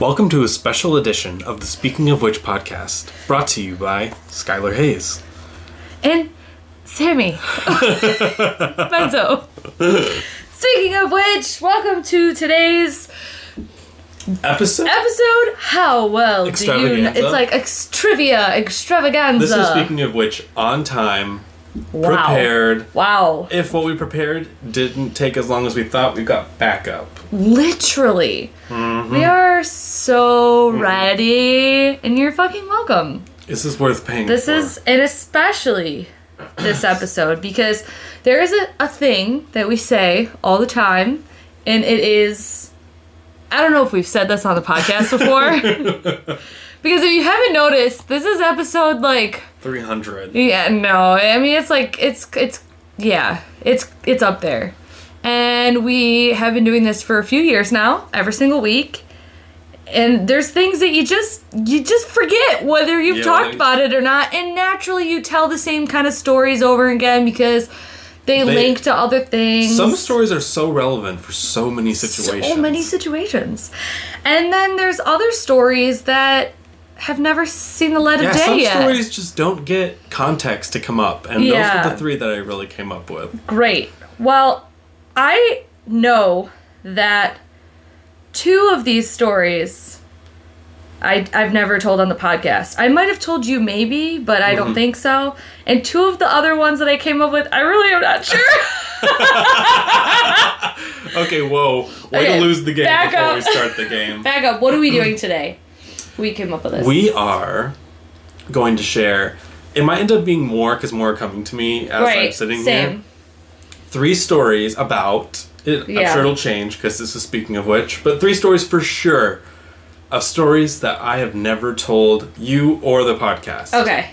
Welcome to a special edition of the Speaking of Which podcast, brought to you by Skylar Hayes. And Sammy. Benzo. Speaking of which, welcome to today's Episode? episode. How well do you Extravaganza. It's like ex- trivia extravaganza. This is speaking of which, on time, wow. prepared. Wow. If what we prepared didn't take as long as we thought, we've got backup. Literally. Mm-hmm. We are so ready. And you're fucking welcome. This is worth paying This for. is, and especially this episode, because there is a, a thing that we say all the time, and it is I don't know if we've said this on the podcast before. because if you haven't noticed, this is episode like 300. yeah, no. I mean it's like it's it's yeah, it's it's up there. And we have been doing this for a few years now, every single week. And there's things that you just you just forget whether you've Yeah, talked like- about it or not. And naturally you tell the same kind of stories over again because they, They- link to other things. Some stories are so relevant for so many situations. So many situations. And then there's other stories that have never seen the light Yeah, of day some yet. stories just don't get context to come up, and those Yeah. were the three that I really came up with. Great. Well, I know that two of these stories I, I've never told on the podcast. I might have told you maybe, but I Mm-hmm. don't think so. And two of the other ones that I came up with, I really am not sure. Okay, whoa. Way Okay, to lose the game before up. we start the game. Back up. What are we doing today? We came up with this. we are going to share. It might end up being more because more are coming to me as I'm sitting Same. here. Three stories about. It, I'm sure it'll change because this is speaking of which, but three stories for sure of stories that I have never told you or the podcast. Okay.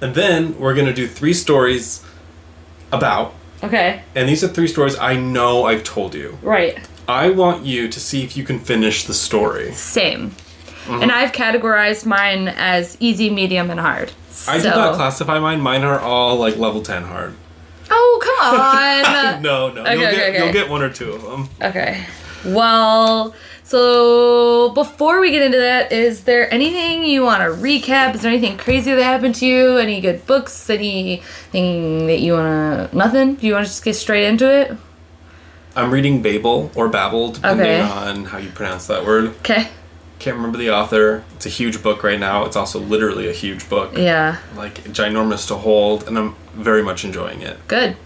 And then we're going to do three stories about, Okay. and these are three stories I know I've told you. Right. I want you to see if you can finish the story. Same. Mm-hmm. And I've categorized mine as easy, medium, and hard. I so. did not classify mine. Mine are all like level 10 hard. Oh, come on. No, no. Okay, you'll, okay, get, okay. you'll get one or two of them. Okay. Well, so before we get into that, is there anything you want to recap? Is there anything crazy that happened to you? Any good books? Anything that you want to. Nothing? Do you want to just get straight into it? I'm reading Babel or Babel, depending Okay. on how you pronounce that word. Okay. Can't remember the author. It's a huge book right now. It's also literally a huge book. Yeah. Like ginormous to hold, and I'm very much enjoying it. Good.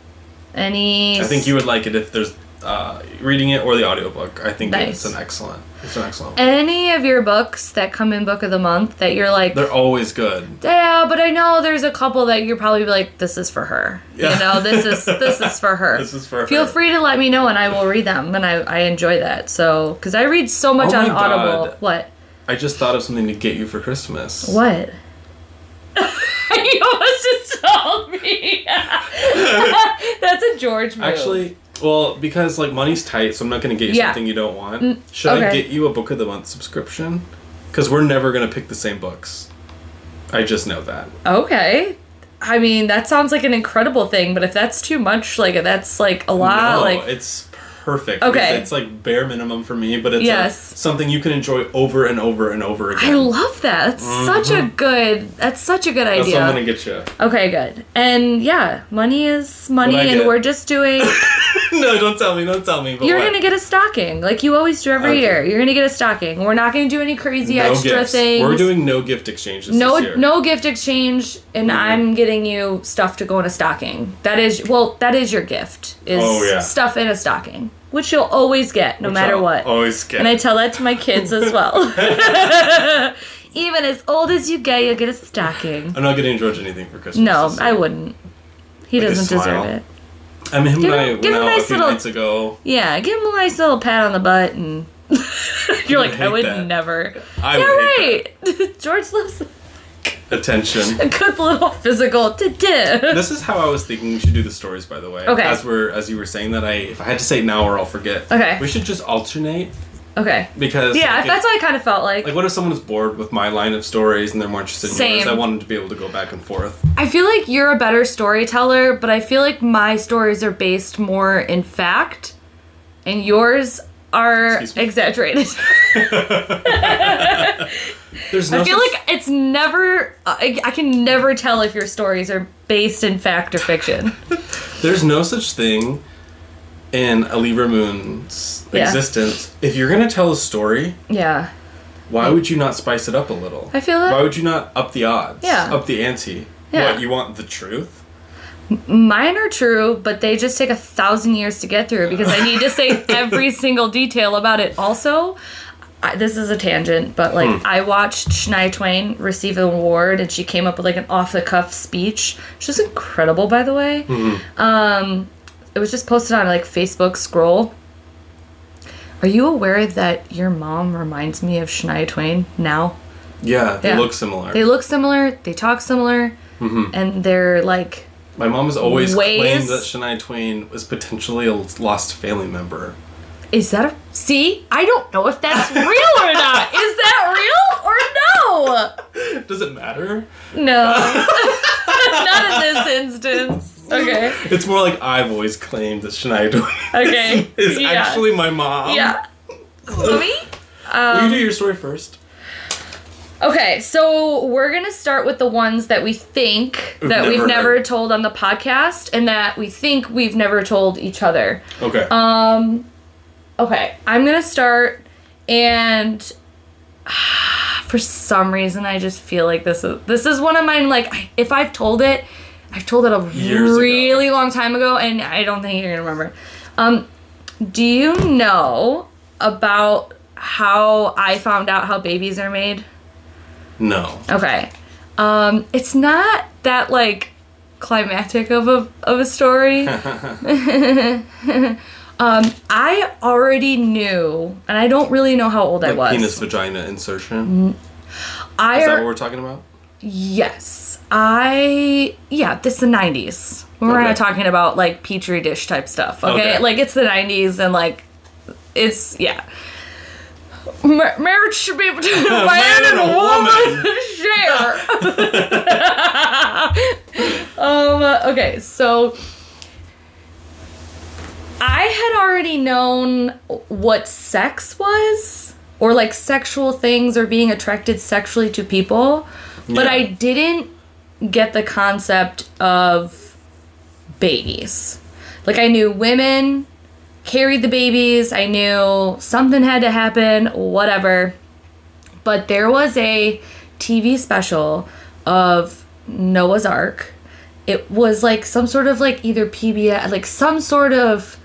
Any. I think you would like it if there's uh, reading it or the audiobook. I think Nice. it's an excellent. It's an excellent. Any of your books that come in book of the month that you're like. They're always good. Yeah, but I know there's a couple that you're probably like, this is for her. Yeah. You know, this is this is for her. This is for Feel her. free to let me know, and I will read them, and I, I enjoy that. So, because I read so much Oh on Audible. God. What? I just thought of something to get you for Christmas. What? you almost just told me. That's a George move. Actually, well, because like money's tight, so I'm not going to get you Yeah. Mm, something you don't want. Should I get you a book of the month subscription? Because we're never going to pick the same books. I just know that. okay. I mean, that sounds like an incredible thing, but if that's too much, like that's like a lot. no, like it's perfect. Okay. It's like bare minimum for me, but it's Yes. like something you can enjoy over and over and over again. I love that. That's such a good. That's such a good Mm-hmm. That's idea. what I'm going to get you. Okay, good. And yeah, money is money, and we're just doing. no, don't tell me. Don't tell me. You're what? gonna get a stocking, like you always do every Okay. year. You're gonna get a stocking. We're not gonna do any crazy no extra gifts. things. We're doing no gift exchanges no this year. no gift exchange, and I'm getting you stuff to go in a stocking. That is well, that is your gift. Is Oh, yeah. stuff in a stocking, which you'll always get, no Which matter I'll what. Always get. And I tell that to my kids as well. Even as old as you get, you'll get a stocking. I'm not getting George anything for Christmas. No, I wouldn't. He Like doesn't deserve it. I mean, him Give and I give him a nice a little- nights ago. Yeah, give him a nice little pat on the butt, and you're like, I would that. never. I yeah, right. George loves Attention. a good little physical. this is how I was thinking we should do the stories. By the way, Okay. As we're as you were saying that, I if I had to say it now or I'll forget. Okay. We should just alternate Okay. because Yeah, like, that's what I kind of felt like. Like, what if someone is bored with my line of stories and they're more interested in yours? Same. I wanted to be able to go back and forth. I feel like you're a better storyteller, but I feel like my stories are based more in fact, and yours are exaggerated. There's no I feel such- like it's never. I, I can never tell if your stories are based in fact or fiction. there's no such thing in a Libra Moon's Yeah. existence. If you're gonna tell a story, Yeah. why would you not spice it up a little? I feel that- Why would you not up the odds? Yeah. Up the ante. Yeah. What you want the truth? Mine are true, but they just take a thousand years to get through because I need to say every single detail about it. Also, I, this is a tangent, but like Hmm. I watched Shania Twain receive an award, and she came up with like an off the cuff speech, which was incredible, by the way. Hmm. Um, it was just posted on like Facebook scroll. Are you aware that your mom reminds me of Shania Twain now? Yeah, they Yeah. look similar. They look similar, they talk similar, Mm-hmm. and they're like My mom has always Ways- claimed that Shania Twain was potentially a lost family member. Is that a see? I don't know if that's real or not. Is that real or no? Does it matter? No. not in this instance. Okay. It's more like I've always claimed that Shania Okay. is yeah. actually my mom. Yeah. Me. Will you do your story first? Okay, so we're gonna start with the ones that we think We've that we've never never heard. told on the podcast, and that we think we've never told each other. Okay. Um, okay, I'm gonna start, and for some reason, I just feel like this is this is one of mine. Like, if I've told it, I've told that a Years ago. really long time ago, and I don't think you're gonna remember. Um, do you know about how I found out how babies are made? no. Okay. Um, it's not that like climactic of a of a story. um, I already knew, and I don't really know how old I was. penis vagina insertion. I Is that what we're talking about? Yes, I yeah, this is the '90s. We're Okay. not talking about like petri dish type stuff. Okay, Okay. like it's the '90s, and like it's yeah. Mar- marriage should be between a man and a woman. Share. um. Okay. So I had already known what sex was, or like sexual things, or being attracted sexually to people, but I didn't get the concept of babies. Like I knew women carried the babies. I knew something had to happen, whatever. But there was a TV special of Noah's Ark. It was like some sort of like either PBS, like some sort of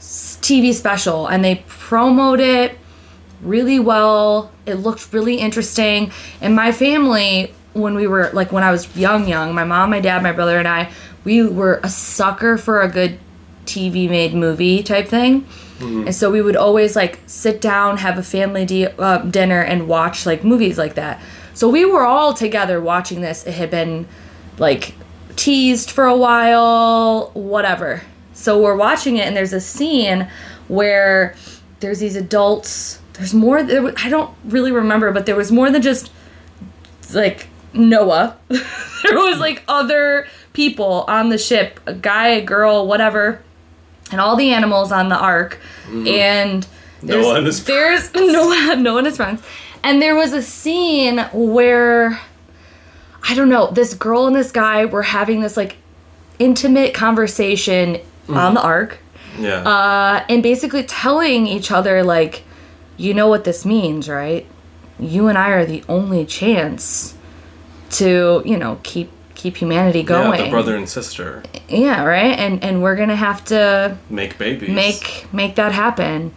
TV special, and they promote it really well. It looked really interesting. And my family, when we were like when I was young, young, my mom, my dad, my brother, and I, we were a sucker for a good TV made movie type thing. And so we would always like sit down, have a family di- uh, dinner, and watch like movies like that. So we were all together watching this. It had been like teased for a while, whatever. So we're watching it, and there's a scene where there's these adults. There's more. There, I don't really remember, but there was more than just like Noah. there was like other people on the ship, a guy, a girl, whatever, and all the animals on the ark. And there's, Noah and his there's Noah, Noah and his friends. And there was a scene where I don't know, this girl and this guy were having this like intimate conversation on the ark Yeah. uh, and basically telling each other like you know what this means right you and i are the only chance to you know keep keep humanity going yeah, the brother and sister. Yeah right? And and we're gonna have to make babies. make make that happen.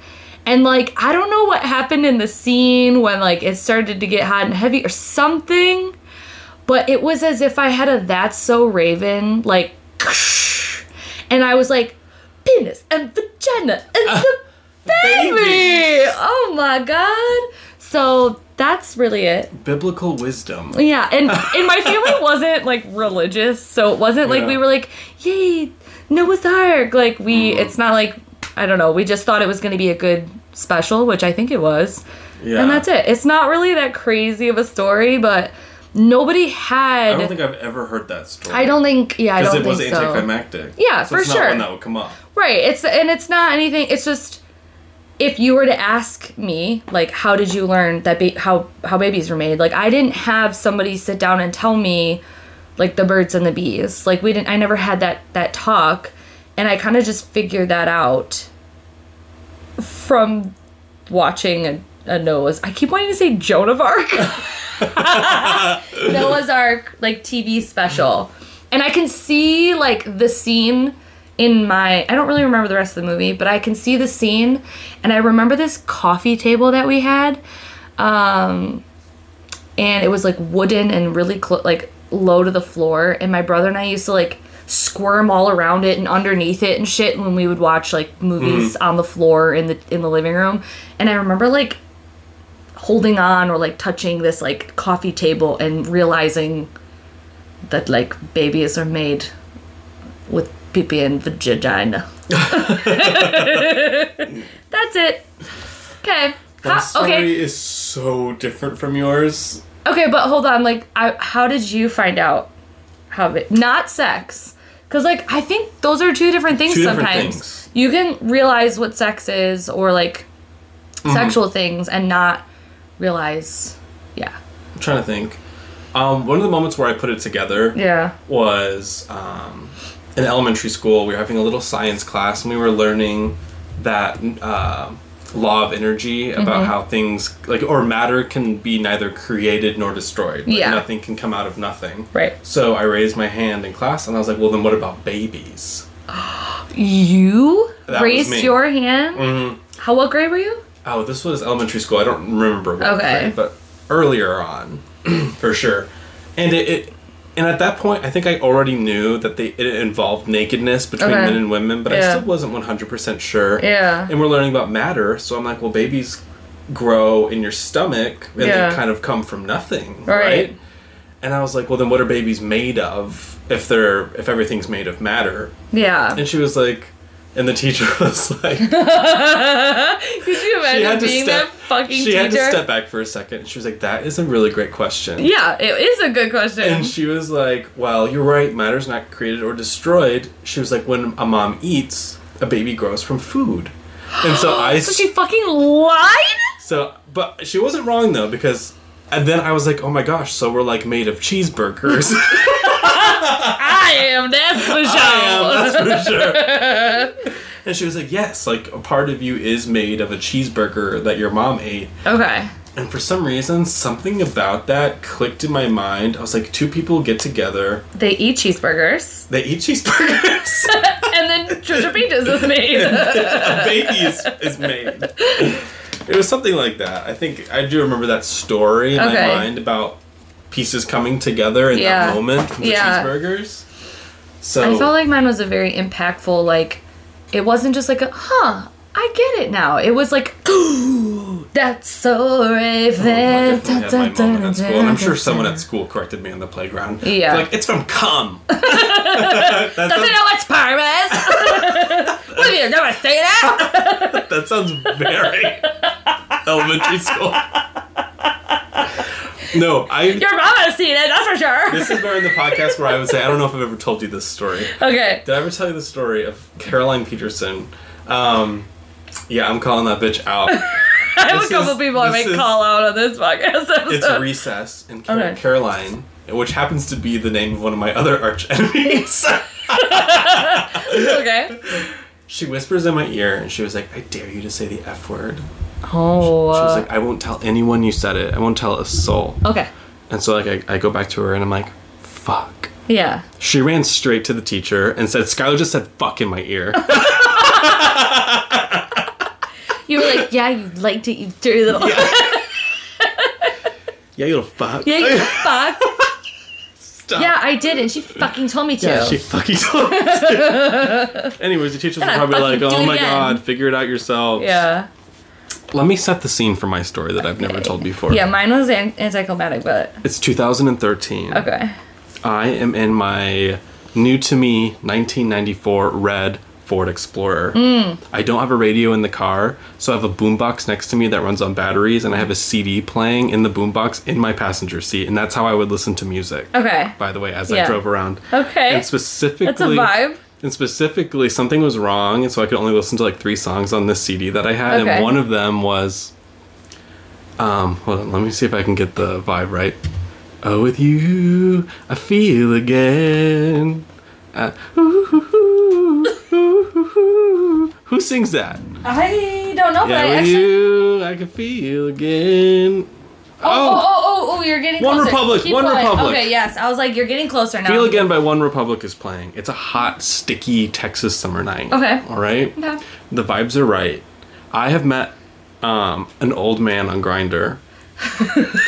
And like i don't know what happened in the scene when like it started to get hot and heavy or something but it was as if i had a that's so raven like and i was like penis and vagina and ah, the baby. Oh my god so that's really it biblical wisdom. yeah, and and my family wasn't like religious, so it wasn't like Yeah. we were like, "Yay, Noah's Ark!" Like we, Mm-hmm. it's not like I don't know. We just thought it was going to be a good special, which I think it was, Yeah. and that's it. It's not really that crazy of a story, but nobody had. I don't think I've ever heard that story. I don't think. Yeah, I don't think so. Because it was anticlimactic. Yeah, so for it's sure. Not one that would come up. Right. It's and it's not anything. It's just if you were to ask me like how did you learn that ba- how how babies were made? Like i didn't have somebody sit down and tell me like the birds and the bees. Like we didn't i never had that that talk. And i kind of just figured that out from watching a, a noah's i keep wanting to say joan of arc. Noah's ark like tv special. And i can see like the scene in my I don't really remember the rest of the movie, but I can see the scene and I remember this coffee table that we had. Um and it was like wooden and really clo- like low to the floor and my brother and I used to like squirm all around it and underneath it and shit when we would watch like movies on the floor in the in the living room. And I remember like holding on or like touching this like coffee table and realizing that like babies are made with pee and vagina. That's it. Okay. My story okay. is so different from yours. Okay, but hold on. Like, I, how did you find out how it? Not sex, because like I think those are two different things. Two different sometimes things. you can realize what sex is or like Mm-hmm. sexual things and not realize. Yeah. I'm trying to think. Um, one of the moments where I put it together Yeah. was um, in elementary school. We were having a little science class, and we were learning that uh, law of energy about Mm-hmm. how things like or matter can be neither created nor destroyed. Like, Yeah. nothing can come out of nothing. Right. So I raised my hand in class, and I was like, "Well, then what about babies?" You That raised your hand. Mhm. How what grade were you? Oh, this was elementary school. I don't remember Okay. grade, but earlier on, for sure. And it, it, and at that point, I think I already knew that they it involved nakedness between Okay. men and women, but I still wasn't one hundred percent sure. Yeah. And we're learning about matter, so I'm like, well, babies grow in your stomach, and Yeah. they kind of come from nothing, Right. right? And I was like, well, then what are babies made of? If they're if everything's made of matter? Yeah. And she was like, and the teacher was like. Could you imagine being that fucking she teacher? had to step back for a second. She was like, "That is a really great question." Yeah, it is a good question. And she was like, "Well, you're right. Matter's not created or destroyed." She was like, "When a mom eats, a baby grows from food." And so I, so she fucking lied? so, but she wasn't wrong though because, and then I was like, "Oh my gosh!" So we're like made of cheeseburgers. I am, that's for sure. I am, that's for sure. And she was like, "Yes, like a part of you is made of a cheeseburger that your mom ate." Okay. And for some reason, something about that clicked in my mind. I was like, two people get together, They eat cheeseburgers. they eat cheeseburgers, and then Trisha Peaches is made. a baby is, is made. It was something like that. I think I do remember that story in Okay. my mind about pieces coming together in Yeah. that moment from the Yeah. cheeseburgers. So I felt like mine was a very impactful, like, it wasn't just like a, huh, I get it now. It was like, that's so Oh, I Raven. definitely had my moment at school, and I'm sure someone at school corrected me on the playground. Yeah. like it's from cum. That's Doesn't know what sperm is? Will you never say that? That sounds very elementary school. No, I. Your mom has seen it, that's for sure. This is where in the podcast where I would say I don't know if I've ever told you this story. okay. Did I ever tell you the story of Caroline Peterson? Um, yeah, I'm calling that bitch out. I have This a couple is- people I might is- call out on this podcast episode. It's recess, and Car- Okay. Caroline, which happens to be the name of one of my other arch enemies. okay. she whispers in my ear, and she was like, "I dare you to say the f word." Oh. She was oh, like, "I won't tell anyone you said it. I won't tell a soul." okay. And so like I, I go back to her, and I'm like, "Fuck." Yeah. She ran straight to the teacher and said, Skylar just said fuck in my ear. You were like, yeah, you liked it, you dirty little. Yeah, yeah, you little fuck. Yeah, you fuck. Stop. Yeah, I did, and she fucking told me to. Yeah, she fucking told me to. Anyways, the teachers were And probably like, oh my again." god, figure it out yourself. Yeah. Let me set the scene for my story that I've never told before. Yeah, mine was an- anticlimactic, but It's 2013. okay. I am in my new to me 1994 red Ford Explorer. Hmm. I don't have a radio in the car, so I have a boombox next to me that runs on batteries, and I have a CD playing in the boombox in my passenger seat, and that's how I would listen to music. Okay. By the way, as I Yeah. drove around. Okay. And specifically, That's a vibe. And specifically something was wrong, and so I could only listen to like three songs on this CD that I had, Okay. and one of them was. Um, hold on, let me see if I can get the vibe right. Oh, with you, I feel again. Uh, ooh, ooh, ooh. Who sings that? I don't know, but Yeah, I with actually. you, I can feel again. Oh, oh, oh, oh, oh, you're getting One closer. Republic, Keep One going. Republic. Okay, yes. I was like, you're getting closer now. Feel Again by OneRepublic is playing. It's a hot, sticky Texas summer night. Okay. All right. Okay. The vibes are right. I have met um, an old man on Grindr.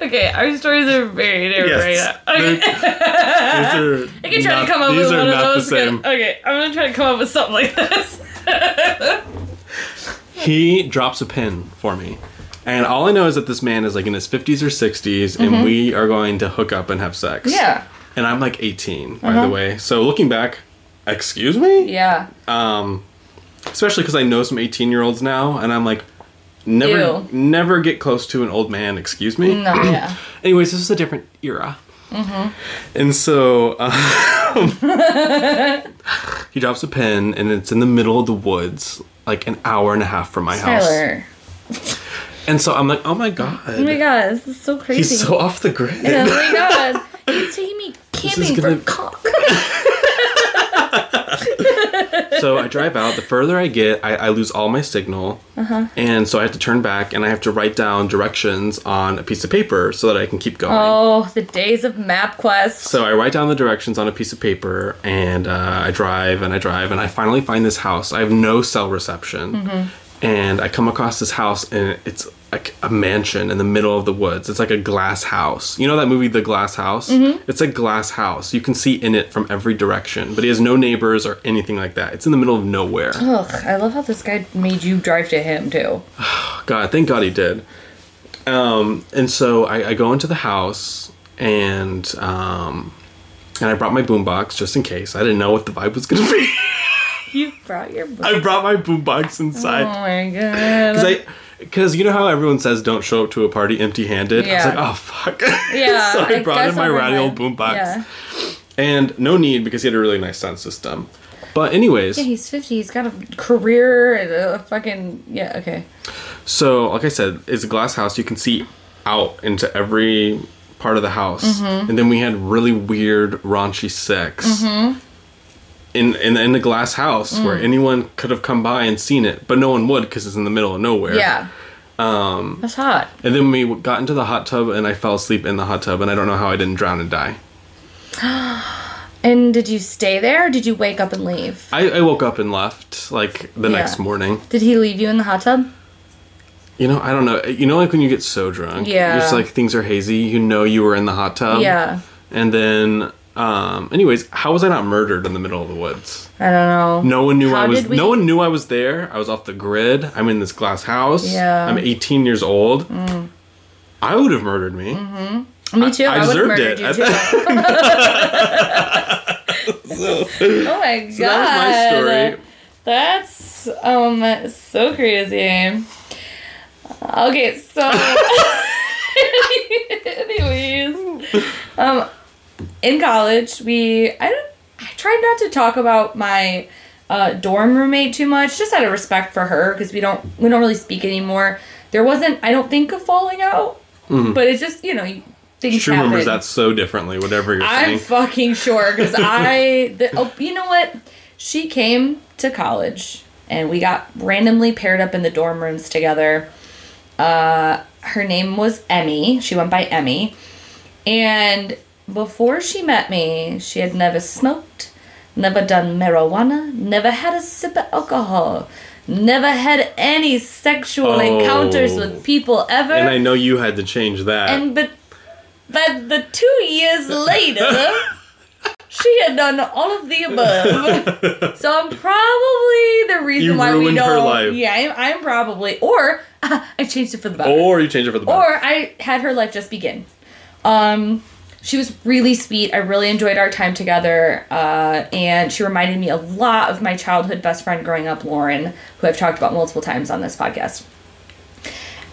Okay, our stories are very different Yes. right now. Okay. These are I can try not- to come up these with are one of not those. the same. Okay, I'm gonna try to come up with something like this. He drops a pin for me. And all I know is that this man is like in his 50s or 60s, and we are going to hook up and have sex. Mm-hmm. Yeah. Uh-huh. And I'm like 18, by the way. So looking back, excuse me? Yeah. Um, especially because I know some 18 year olds now, and I'm like, never, Ew. never get close to an old man. Excuse me. No, yeah. Anyways, this is a different era. Mm-hmm. And so um, he drops a pin, and it's in the middle of the woods, like an hour and a half from my house. And so I'm like, oh my god, Oh my god, this is so crazy. he's so off the grid. Yeah, oh my god. He's taking me camping gonna- for cock. so I drive out. The further I get, I, I lose all my signal, Uh-huh. and so I have to turn back, and I have to write down directions on a piece of paper so that I can keep going. Oh, the days of MapQuest. So I write down the directions on a piece of paper, and uh, I drive and I drive, and I finally find this house. I have no cell reception, Mm-hmm. and I come across this house, and it's like a mansion in the middle of the woods. It's like a glass house. You know that movie, The Glass House? Mm-hmm. It's a glass house. You can see in it from every direction, but he has no neighbors or anything like that. It's in the middle of nowhere. Ugh, I love how this guy made you drive to him too. God, thank God he did. Um, and so I, I go into the house and um, and I brought my boombox just in case. I didn't know what the vibe was gonna be. You brought your book. I brought my boombox inside. Oh my god. because I because you know how everyone says don't show up to a party empty-handed. I was like, oh fuck. yeah, so I, brought in my ratty old boombox, Yeah. and no need because he had a really nice sound system. But anyways, yeah, he's 50. He's got a career and a fucking. Yeah, okay. So, like I said, it's a glass house. You can see out into every part of the house. Mm-hmm. And then we had really weird raunchy sex Mm-hmm. In, in in the glass house Mm. where anyone could have come by and seen it, but no one would because it's in the middle of nowhere. Yeah. Um. That's hot. And then we got into the hot tub and I fell asleep in the hot tub and I don't know how I didn't drown and die. And did you stay there or did you wake up and leave? I, I woke up and left like the Yeah. next morning. Did he leave you in the hot tub? You know, I don't know. You know, like when you get so drunk, Yeah. just like things are hazy. You know, you were in the hot tub. yeah. And then, um, anyways, how was I not murdered in the middle of the woods? I don't know. No one knew How I was. we- No one knew I was there. I was off the grid. I'm in this glass house. Yeah. I'm 18 years old. Mm. I would have murdered me. Me too. I I, have deserved murdered it. you I- too. oh my god. So that was my story. That's um so crazy. Okay, so anyways, um, in college we I don't I tried not to talk about my uh, dorm roommate too much, just out of respect for her because we don't we don't really speak anymore. There wasn't I don't think a falling out, but it's just you know you- things She remembers that so differently. Whatever you're I'm saying. fucking sure because I, the, oh, you know what? She came to college and we got randomly paired up in the dorm rooms together. Uh, her name was Emmy. She went by Emmy. And before she met me, she had never smoked, never done marijuana, never had a sip of alcohol, never had any sexual Oh. encounters with people ever. and I know you had to change that. And but but the two years later, she had done all of the above. so I'm probably the reason You why we don't. life. Yeah, I'm, I'm probably or I changed it for the better. or you change it for the better. Or I had her life just begin. Um, she was really sweet. I really enjoyed our time together, uh, and she reminded me a lot of my childhood best friend growing up, Lauren, who I've talked about multiple times on this podcast.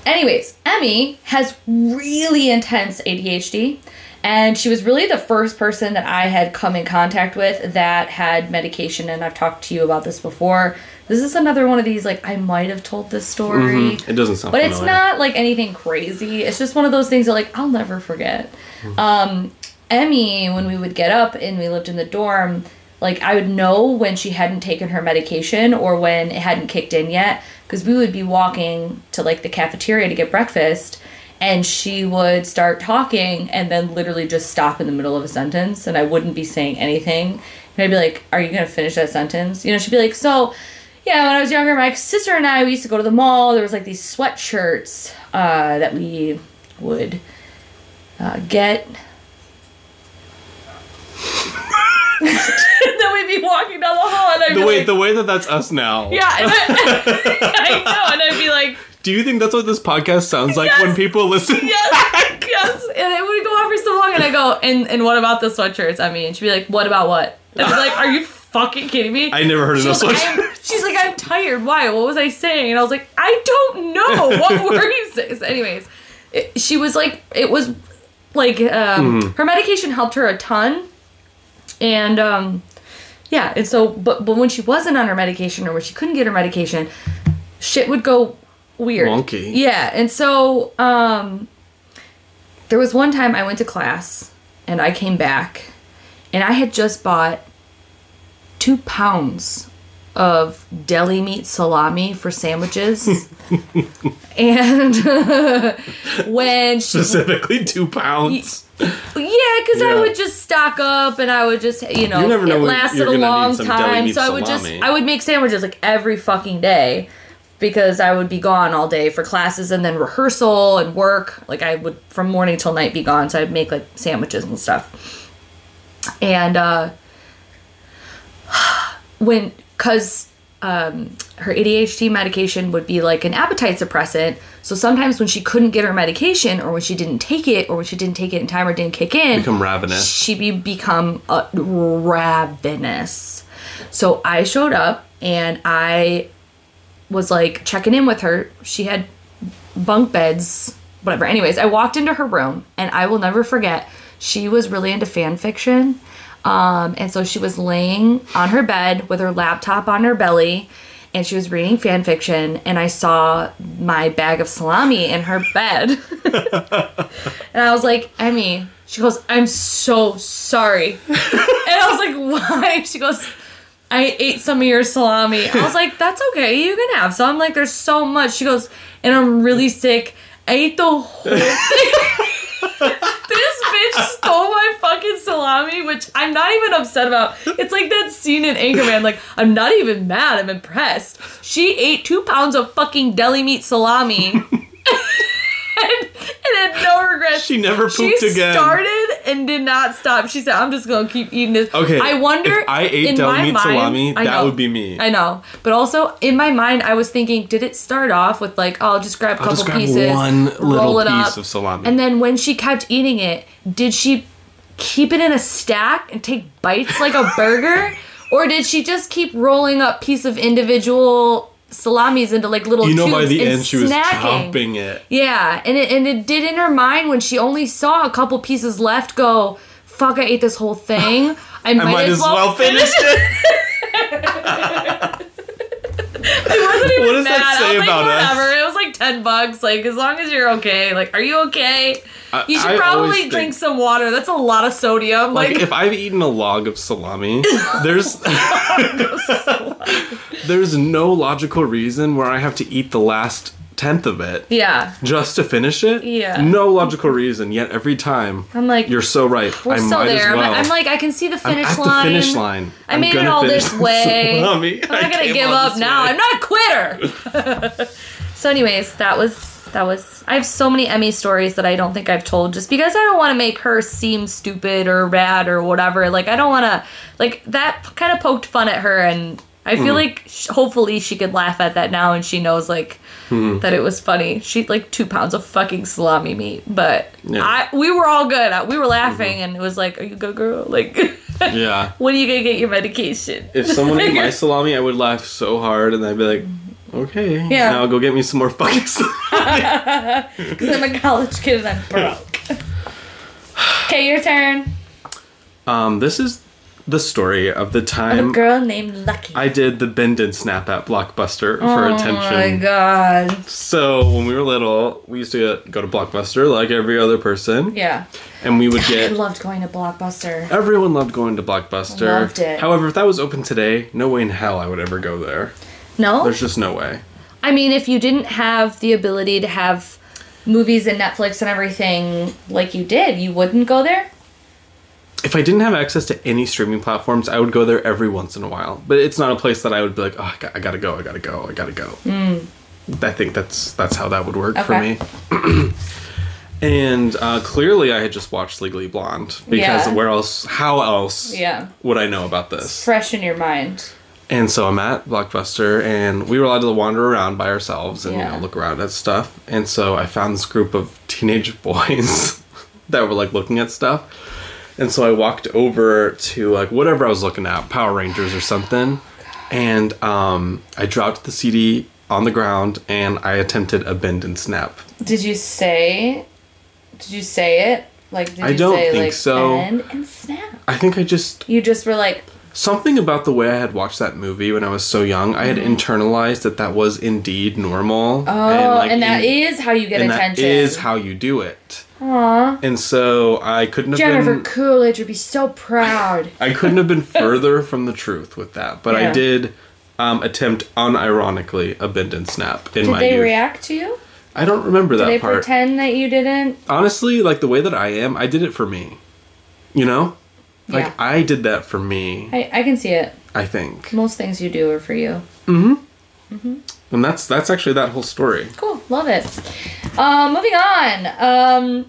Anyways, Emmy has really intense ADHD, And she was really the first person that I had come in contact with that had medication. And I've talked to you about this before. This is another one of these, like, I might have told this story. It doesn't sound But it's not like anything crazy. It's just one of those things that like I'll never forget. Um, Emmy, when we would get up and we lived in the dorm, like I would know when she hadn't taken her medication or when it hadn't kicked in yet, because we would be walking to like the cafeteria to get breakfast, and she would start talking and then literally just stop in the middle of a sentence, and I wouldn't be saying anything, and I'd be like, "Are you gonna finish that sentence?" You know, she'd be like, "So." Yeah, when I was younger, my sister and I we used to go to the mall. There was like these sweatshirts uh, that we would uh, get. then we'd be walking down the hall, and I'd The be way like, the way that that's us now. "Yeah," and I, I know, and I'd be like, Do you think that's what this podcast sounds like when people listen? "Yes, yes," and it would go on for so long, and I go, "And and what about the sweatshirts?" I mean, she'd be like, "What about what?" And I'd be like, "Are you fucking kidding me?" I never heard of She's no like, such. She's like, I'm tired. Why? What was I saying? And I was like, I don't know. What were you saying? So anyways, it, she was like, it was like, um, Mm-hmm. her medication helped her a ton. And, um, yeah. And so, but, but when she wasn't on her medication or when she couldn't get her medication, shit would go weird. Wonky. Yeah. And so, um, there was one time I went to class and I came back and I had just bought two pounds of deli meat salami for sandwiches. and when she, Specifically two pounds. yeah, because I would just stock up and I would just, you know, You know it lasted a long time. So I would just. I would make sandwiches like every fucking day because I would be gone all day for classes and then rehearsal and work. Like I would from morning till night be gone. So I'd make like sandwiches and stuff. And, uh, when because um, her ADHD medication would be like an appetite suppressant. So sometimes when she couldn't get her medication, or when she didn't take it, or when she didn't take it in time or didn't kick in, Become ravenous. She be become uh, ravenous. So I showed up and I was like checking in with her. She had bunk beds, whatever. Anyways, I walked into her room and I will never forget. She was really into fan fiction. Um, and so she was laying on her bed with her laptop on her belly and she was reading fan fiction and I saw my bag of salami in her bed. and I was like, Emmy, she goes, I'm so sorry. and I was like, why? She goes, I ate some of your salami. I was like, that's okay. You can have some. I'm like, there's so much. She goes, and I'm really sick. I ate the whole thing. This bitch stole my fucking salami, which I'm not even upset about. It's like that scene in Anchorman. Like, I'm not even mad. I'm impressed. She ate two pounds of fucking deli meat salami. And, had no regrets. She never She pooped again. started and did not stop. She said, "I'm just gonna keep eating this." Okay, I wonder. if I ate in deli my meat mind- salami, that know. would be me. I know, but also in my mind, I was thinking, did it start off with like, oh, I'll just grab a couple grab pieces, one roll little it piece up, of salami. and then when she kept eating it, did she keep it in a stack and take bites like a burger, or did she just keep rolling up piece of individual salamis into like little you know, by the end, she was snacking? chomping it. Yeah, and it and it did in her mind when she only saw a couple pieces left. Go, fuck! I ate this whole thing. I might, I might as well finish it. I wasn't even What does mad. that say I was like, about us? whatever. It was like ten bucks. Like as long as you're okay. Like, are you okay? I- You should I probably drink some water. That's a lot of sodium. Like, Like, if I've eaten a log of salami, there's there's no logical reason where I have to eat the last tenth of it yeah, just to finish it. Yeah. No logical reason. Yet every time, I'm like, you're so right. we're I still might there. as well. I'm, I'm like, I can see the I'm finish at line. the finish line. I I'm made it all this way. salami. I'm not gonna give up now. way. I'm not a quitter. so, anyways, that was that was. I have so many Emmy stories that I don't think I've told, just because I don't want to make her seem stupid or bad or whatever. Like I don't want to. Like that kind of poked fun at her, and I feel mm. like sh- hopefully she could laugh at that now, and she knows like. Hmm. That it was funny. She ate like two pounds of fucking salami meat, but Yeah. I we were all good. We were laughing, and it was like, "Are you good, girl?" Like, Yeah. when are you gonna get your medication? If someone ate my salami, I would laugh so hard, and I'd be like, "Okay, Yeah. now go get me some more fucking salami." Because I'm a college kid and I'm broke. Okay, your turn. Um, this is the story of the time A time girl named Lucky. I did the bend and snap at Blockbuster for oh attention. oh my god. So when we were little, we used to go to Blockbuster like every other person, Yeah. and we would get. I loved going to Blockbuster. Everyone loved going to Blockbuster. Loved it. However, if that was open today, no way in hell I would ever go there. No? There's just no way. I mean, if you didn't have the ability to have movies and Netflix and everything like you did, you wouldn't go there? If I didn't have access to any streaming platforms, I would go there every once in a while. But it's not a place that I would be like, oh, I, got, I gotta go, I gotta go, I gotta go. I think that's that's how that would work for me. and uh, clearly, I had just watched Legally Blonde because Yeah. where else? How else Yeah. would I know about this? Fresh in your mind. And so I'm at Blockbuster, and we were allowed to wander around by ourselves and you know look around at stuff. And so I found this group of teenage boys that were like looking at stuff. And so I walked over to like whatever I was looking at, Power Rangers or something, and um, I dropped the CD on the ground and I attempted a bend and snap. Did you say did you say it? Like did I you don't say think like so. bend and snap? I think I just You just were like something about the way I had watched that movie when I was so young. I had internalized that that was indeed normal. Mm-hmm. Oh, and, that in- is how you get and attention. that is how you do it. And so I couldn't have been. Jennifer Coolidge would be so proud. I couldn't have been further from the truth with that. But I did um, attempt unironically a bend and snap in Did my Did they youth. react to you? I don't remember Did that they part. pretend that you didn't? Honestly, like the way that I am, I did it for me. You know? Like Yeah. I did that for me, I, I can see it. I think. Most things you do are for you. Mm-hmm. Mm-hmm. And that's that's actually that whole story. Cool, love it. Um, moving on. Um,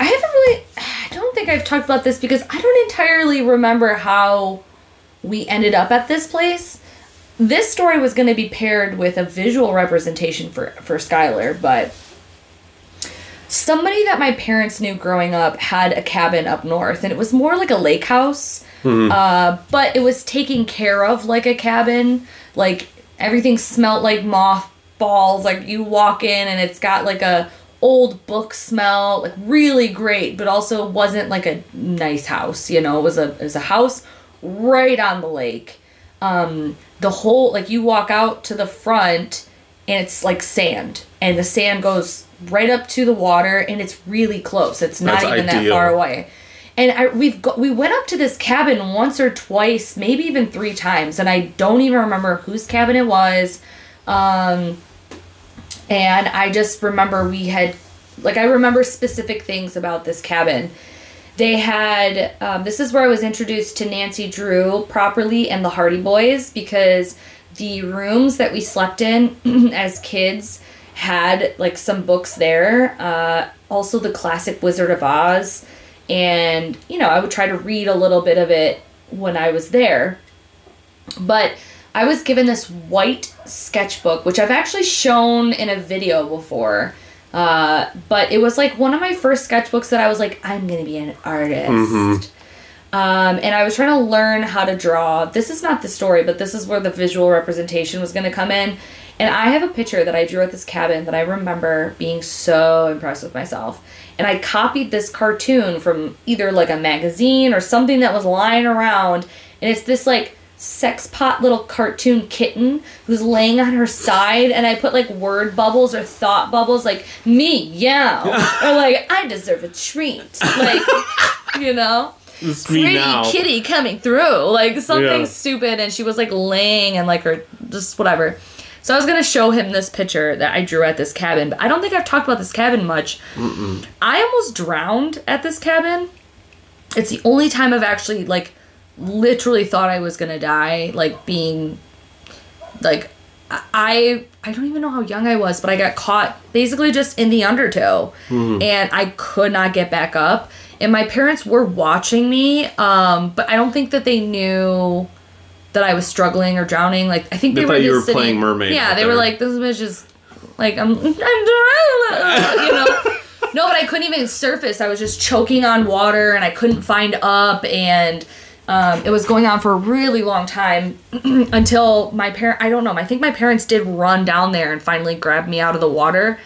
I haven't really. I don't think I've talked about this because I don't entirely remember how we ended up at this place. This story was going to be paired with a visual representation for for Skylar, but somebody that my parents knew growing up had a cabin up north, and it was more like a lake house. Uh, but it was taken care of like a cabin. Like everything smelled like mothballs. Like you walk in and it's got like a old book smell, like really great, but also wasn't like a nice house. You know, it was a it was a house right on the lake. Um, the whole like you walk out to the front and it's like sand, and the sand goes right up to the water, and it's really close. It's not That's even that far away. And I, we've got, we went up to this cabin once or twice, maybe even three times, and I don't even remember whose cabin it was. Um, and I just remember we had, like, I remember specific things about this cabin. They had, um, this is where I was introduced to Nancy Drew properly and the Hardy Boys because the rooms that we slept in as kids had, like, some books there. Uh, also, the classic Wizard of Oz. And, you know, I would try to read a little bit of it when I was there. But I was given this white sketchbook, which I've actually shown in a video before. Uh, but it was like one of my first sketchbooks that I was like, I'm gonna be an artist. Um, and I was trying to learn how to draw. This is not the story, but this is where the visual representation was gonna come in. And I have a picture that I drew at this cabin that I remember being so impressed with myself. And I copied this cartoon from either like a magazine or something that was lying around. And it's this like sex pot little cartoon kitten who's laying on her side and I put like word bubbles or thought bubbles like me, yeah. or like I deserve a treat. Like you know? Pretty now. kitty coming through. Like something Yeah. stupid and she was like laying and like her just whatever. So I was gonna show him this picture that I drew at this cabin, but I don't think I've talked about this cabin much. I almost drowned at this cabin. It's the only time I've actually like literally thought I was gonna die, like being like I I don't even know how young I was, but I got caught basically just in the undertow and I could not get back up. And my parents were watching me, um, but I don't think that they knew that I was struggling or drowning. Like I think They they, thought were you were sitting- playing mermaid Yeah, they were like, "This bitch is like I'm I'm drowning," you know. No, but I couldn't even surface. I was just choking on water and I couldn't find up and um, it was going on for a really long time until my parent I don't know, I think my parents did run down there and finally grabbed me out of the water.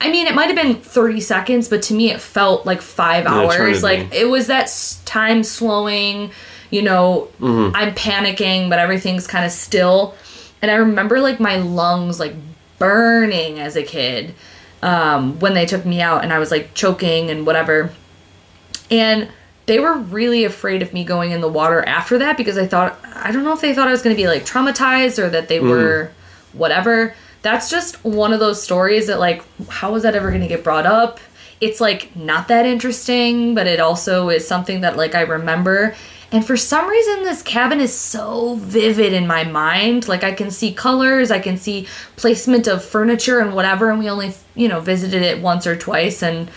I mean, it might have been 30 seconds, but to me it felt like five hours. Like it was that time slowing, you know, I'm panicking, but everything's kind of still. And I remember like my lungs like burning as a kid um, when they took me out and I was like choking and whatever. And they were really afraid of me going in the water after that because I thought, I don't know if they thought I was going to be like traumatized or that they mm. were whatever. That's just one of those stories that, like, how was that ever going to get brought up? It's like not that interesting, but it also is something that, like, I remember. And for some reason, this cabin is so vivid in my mind. Like, I can see colors, I can see placement of furniture and whatever. And we only, you know, visited it once or twice. And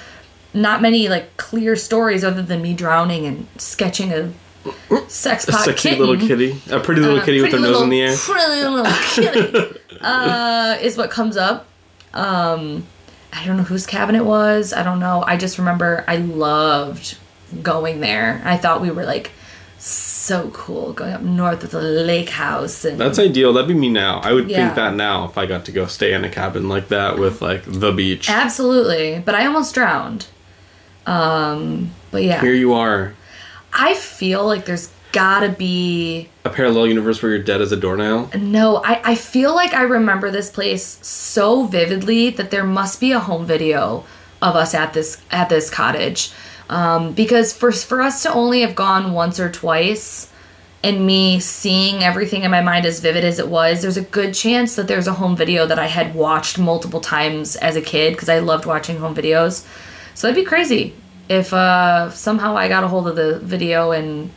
not many like clear stories other than me drowning and sketching a sex A pot sexy kitten. little kitty, a pretty little Uh, kitty with her pretty nose in the air. Pretty little kitty. uh, is what comes up. Um, I don't know whose cabin it was. I don't know. I just remember I loved going there. I thought we were like so cool going up north with a lake house and That's ideal. That'd be me now. I would Yeah. think that now if I got to go stay in a cabin like that with like the beach. absolutely. But I almost drowned. Um, but yeah, Here you are, I feel like there's gotta be a parallel universe where you're dead as a doornail. No, I, I feel like I remember this place so vividly that there must be a home video of us at this at this cottage. Um, because for for us to only have gone once or twice and me seeing everything in my mind as vivid as it was, there's a good chance that there's a home video that I had watched multiple times as a kid because I loved watching home videos. So that'd be crazy if uh, somehow I got a hold of the video and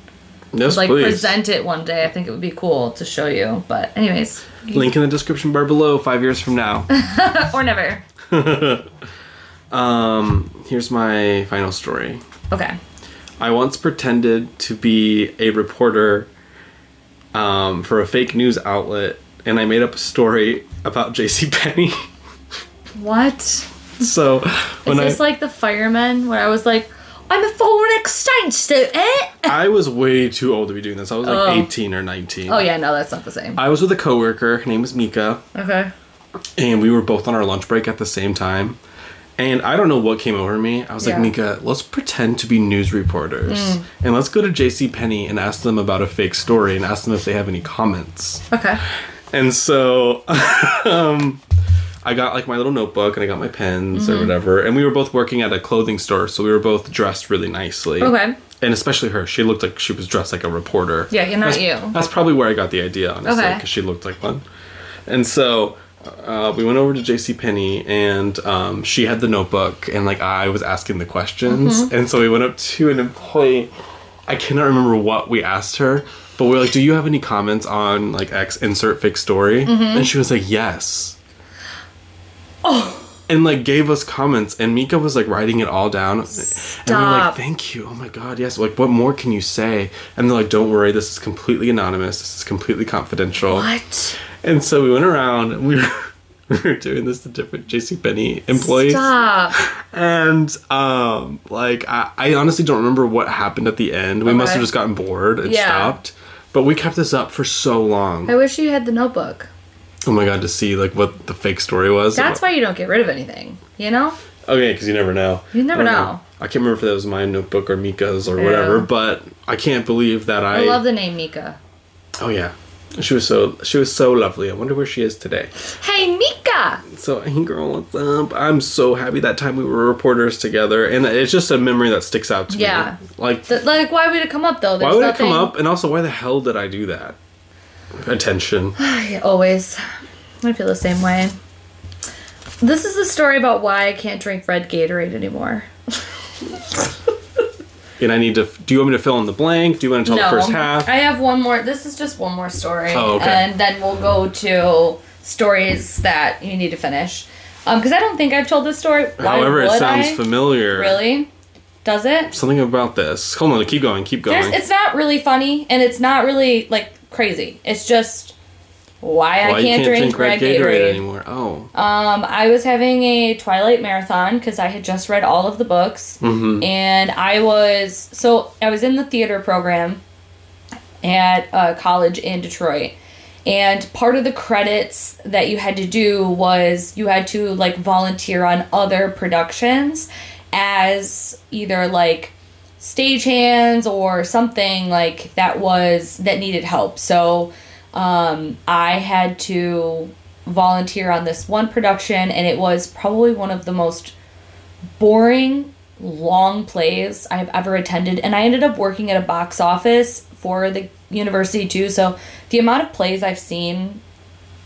Yes, like please. present it one day. I think it would be cool to show you. But anyways, Link in the description bar below. Five years from now. or never. um, here's my final story. Okay. I once pretended to be a reporter um, for a fake news outlet, and I made up a story about J.C. Penney. What? so Is when I this like the firemen where I was like, I'm a foreign exchange student? I was way too old to be doing this. I was like Oh. 18 or 19. Oh yeah, no, that's not the same. I was with a coworker. Her name was Mika, Okay. and we were both on our lunch break at the same time. And I don't know what came over me. I was Yeah. like, Mika, let's pretend to be news reporters, Mm. and let's go to J.C. Penney and ask them about a fake story and ask them if they have any comments. Okay. And so um, I got like my little notebook and I got my pens Mm-hmm. or whatever. And we were both working at a clothing store, so we were both dressed really nicely. Okay. And especially her, she looked like she was dressed like a reporter. Yeah, you're not that's, you. That's probably where I got the idea, honestly, Okay. because she looked like one. And so uh, we went over to J.C. Penney, and um, she had the notebook, and like I was asking the questions. Mm-hmm. And so we went up to an employee. I cannot remember what we asked her, but we are like, "Do you have any comments on like X insert fake story?" Mm-hmm. And she was like, "Yes." Oh. And like gave us comments, and Mika was like writing it all down. Stop. And we were like, "Thank you, oh my god, yes." Like, what more can you say? And they're like, "Don't worry, this is completely anonymous. This is completely confidential." What? And so we went around and we were, we were doing this to different JC JCPenney employees. Stop. And um like I, I honestly don't remember what happened at the end. We must have just gotten bored and Yeah. stopped. But we kept this up for so long. I wish you had the notebook. Oh my god, to see like what the fake story was. That's why you don't get rid of anything. You know? Okay, because you never know. You never I don't know. I can't remember if that was my notebook or Mika's or Yeah. whatever, but I can't believe that I, I love the name Mika. Oh yeah. She was so she was so lovely. I wonder where she is today. Hey Mika! So, hey girl, what's up? I'm so happy that time we were reporters together, and it's just a memory that sticks out to Yeah. me. Like, Th- like, why would it come up though? why There's would it come up? And also, why the hell did I do that? Attention. Always. I feel the same way. This is the story about why I can't drink red Gatorade anymore. And I need to. Do you want me to fill in the blank? Do you want to tell the first half? I have one more. This is just one more story. Oh, okay. And then we'll go to stories that you need to finish. Um, because I don't think I've told this story. Why However, it would sounds I? familiar. Really? Does it? Something about this. Hold on, keep going, keep There's, going. it's not really funny, and it's not really like crazy. It's just why, Why I you can't, drink, red Gatorade. anymore? Oh, Um, I was having a Twilight marathon because I had just read all of the books, Mm-hmm. and I was so I was in the theater program at a college in Detroit, And part of the credits that you had to do was you had to like volunteer on other productions as either like stagehands or something like that was that needed help. So um, I had to volunteer on this one production, and it was probably one of the most boring, long plays I've ever attended. And I ended up working at a box office for the university too. So the amount of plays I've seen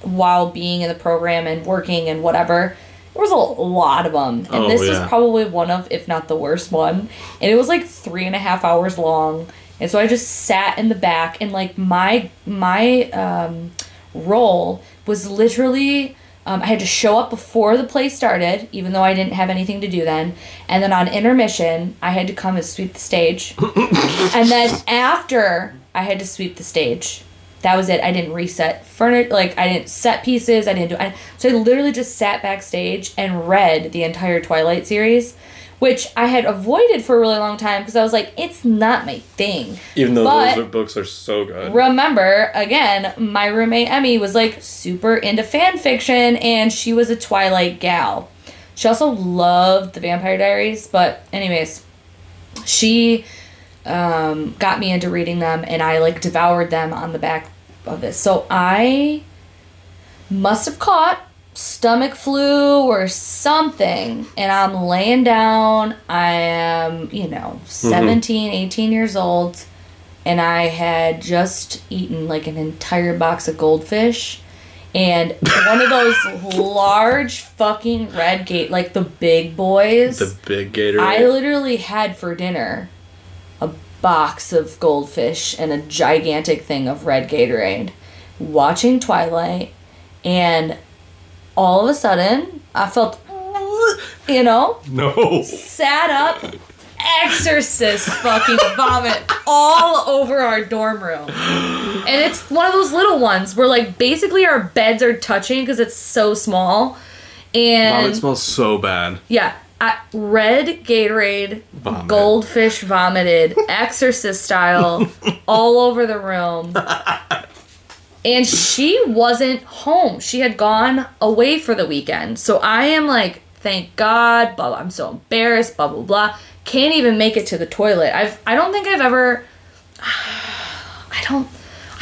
while being in the program and working and whatever, there was a lot of them. And Oh, this yeah. was probably one of, if not the worst one. And it was like three and a half hours long. And so I just sat in the back and like my my um, role was literally um, I had to show up before the play started, even though I didn't have anything to do then. And then on intermission, I had to come and sweep the stage. and then after, I had to sweep the stage. That was it. I didn't reset furniture, like I didn't set pieces. I didn't do. I, so I literally just sat backstage and read the entire Twilight series, which I had avoided for a really long time because I was like, it's not my thing. Even though But- those are, books are so good. Remember, again, my roommate Emmy was like super into fan fiction and she was a Twilight gal. She also loved the Vampire Diaries, but, anyways, she um, got me into reading them and I like devoured them on the back of this. So I must have caught stomach flu or something and I'm laying down. I am, you know, 17, 18 years old and I had just eaten like an entire box of goldfish and one of those large fucking red gate like the big boys. the big Gatorade. I literally had for dinner box of goldfish and a gigantic thing of red Gatorade, watching Twilight, and all of a sudden I felt, you know, no. sat up, exorcist fucking vomit all over our dorm room. And it's one of those little ones where like basically our beds are touching because it's so small. And Vomit smells so bad. yeah, I, red Gatorade, Vomit. goldfish vomited, exorcist style, all over the room. And she wasn't home. She had gone away for the weekend. So I am like, thank God, blah, blah. I'm so embarrassed, blah, blah, blah. Can't even make it to the toilet. I've, I don't think I've ever, I don't,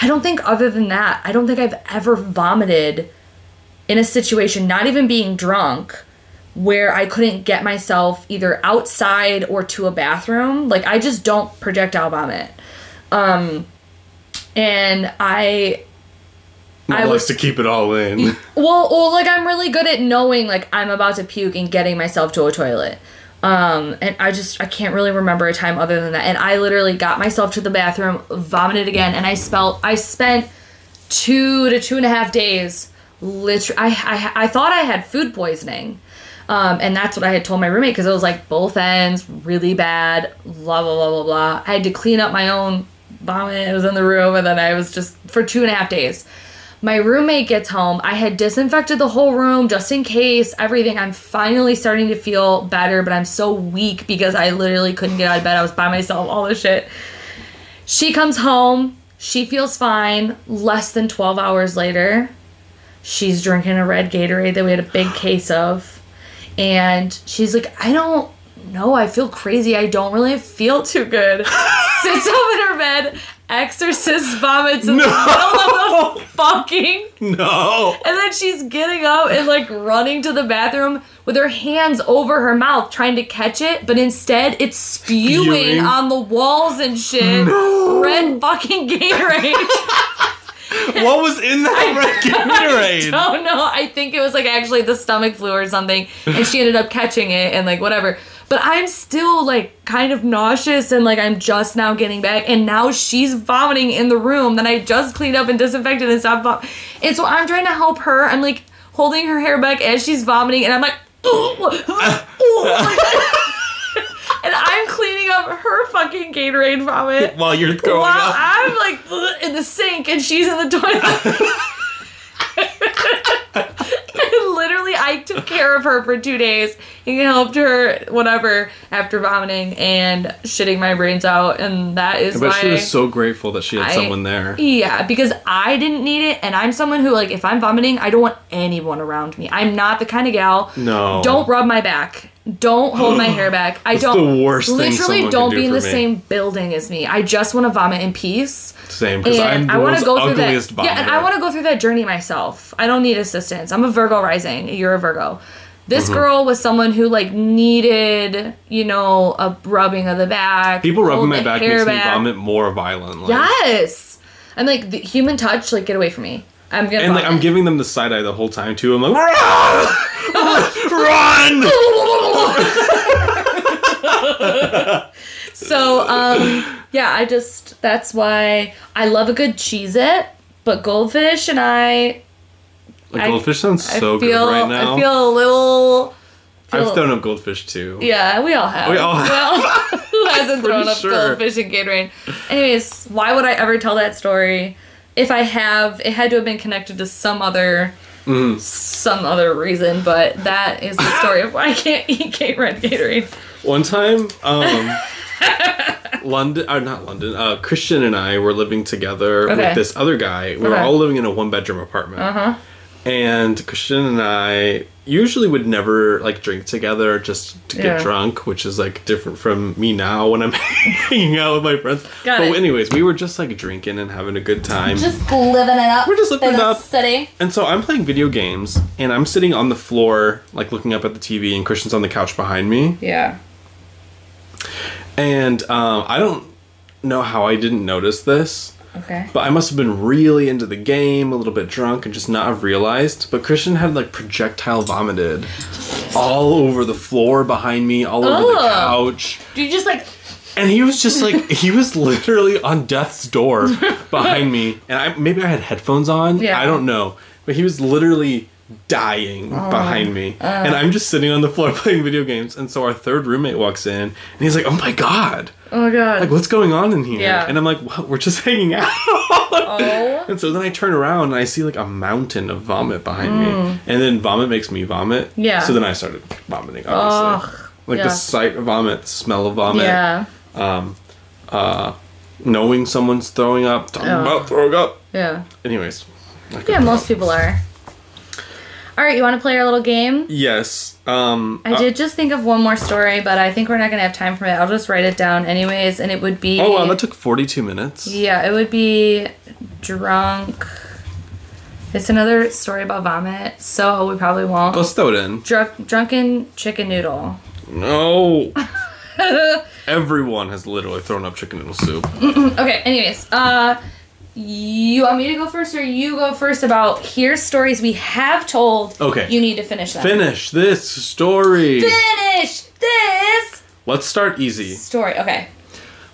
I don't think other than that, I don't think I've ever vomited in a situation, not even being drunk, where I couldn't get myself either outside or to a bathroom. Like I just don't projectile vomit. Um and I I I likes was- to keep it all in. well, well like I'm really good at knowing like I'm about to puke and getting myself to a toilet. Um and I just I can't really remember a time other than that. And I literally got myself to the bathroom, vomited again, and I spelt I spent two to two and a half days literally I, I i thought i had food poisoning um, and that's what i had told my roommate because it was like both ends really bad blah blah blah blah blah i had to clean up my own vomit it was in the room and then i was just for two and a half days my roommate gets home i had disinfected the whole room just in case everything i'm finally starting to feel better but i'm so weak because i literally couldn't get out of bed i was by myself all this shit she comes home. She feels fine. Less than 12 hours later, she's drinking a red Gatorade that we had a big case of. And she's like, I don't know. I feel crazy. I don't really feel too good. Sits up in her bed, exorcist vomits in the middle of the fucking no. and then she's getting up and like running to the bathroom with her hands over her mouth trying to catch it, but instead it's spewing, Spewing. on the walls and shit. No. Red fucking Gatorade. What was in that red Gatorade? oh no, I think it was like actually the stomach flu or something, and she ended up catching it and like whatever. But I'm still like kind of nauseous and like I'm just now getting back, and now she's vomiting in the room that I just cleaned up and disinfected and stopped vom- And so I'm trying to help her. I'm like holding her hair back as she's vomiting, and I'm like, oh and I'm cleaning up her fucking Gatorade vomit. While you're throwing While up. I'm like in the sink and she's in the toilet. and literally, I took care care of her for two days and helped her whatever after vomiting and shitting my brains out, and that is But why she was so grateful that she had I- someone there. Yeah, because I didn't need it, and I'm someone who like if I'm vomiting, I don't want anyone around me. I'm not the kind of gal. No. Don't rub my back. Don't hold my hair back. I That's don't. the worst Literally, don't can be in the me. same building as me. I just want to vomit in peace. Same, because I'm I want to go through that. ugliest Yeah, and I want to go through that journey myself. I don't need assistance. I'm a Virgo rising. You're a Virgo. This Mm-hmm. girl was someone who like needed, you know, a rubbing of the back. People rubbing my back makes me vomit more violently. Yes. I'm like the human touch. Like get away from me. I'm gonna. And like I'm giving them the side eye the whole time too. I'm like, run, run! So um yeah, I just that's why I love a good Cheez-It, but goldfish and I Like I- goldfish sounds I so feel good right now. I feel a little I've thrown up goldfish too. Yeah, we all have. We all have. Well, who hasn't thrown up sure. goldfish and Gatorade? Anyways, why would I ever tell that story? If I have, it had to have been connected to some other Mm-hmm. some other reason, but that is the story of why I can't eat Gatorade Gatorade. One time, um, London, or not London, uh, Christian and I were living together Okay. with this other guy. We were all living in a one bedroom apartment. Uh-huh. And Christian and I usually would never like drink together just to get Yeah. drunk, which is like different from me now when I'm hanging out with my friends. Got but it. anyways, we were just like drinking and having a good time. Just living it up. We're just living it up. City. And so I'm playing video games and I'm sitting on the floor, like looking up at the TV, and Christian's on the couch behind me. Yeah. And um, I don't know how I didn't notice this, Okay. but I must have been really into the game, a little bit drunk, and just not have realized. But Christian had like projectile vomited all over the floor behind me, all over the couch. Do you just like And he was just like he was literally on death's door behind me, and I maybe I had headphones on. Yeah. I don't know, but he was literally dying behind me, and I'm just sitting on the floor playing video games. And so our third roommate walks in, and he's like, "Oh my god, Oh my god. like what's going on in here?" Yeah. And I'm like, well, "We're just hanging out." oh. And so then I turn around and I see like a mountain of vomit behind me, and then vomit makes me vomit. Mm. Yeah. So then I started vomiting. Obviously, Ugh. like yeah. the sight of vomit, the smell of vomit Yeah. Um, uh, knowing someone's throwing up, talking Ugh. about throwing up. Yeah. Anyways. Yeah, most people are. All right, you want to play our little game? Yes. Um. I uh, did just think of one more story, but I think we're not gonna have time for it. I'll just write it down anyways, and it would be. oh wow, that took forty-two minutes. Yeah, it would be drunk. It's another story about vomit, so we probably won't. Let's throw it in. Drunk, drunken chicken noodle. No. Everyone has literally thrown up chicken noodle soup. Okay, anyways, uh, you want me to go first, or you go first about here's stories we have told. Okay. You need to finish them. Finish this story. Finish this Let's start easy. story. Okay.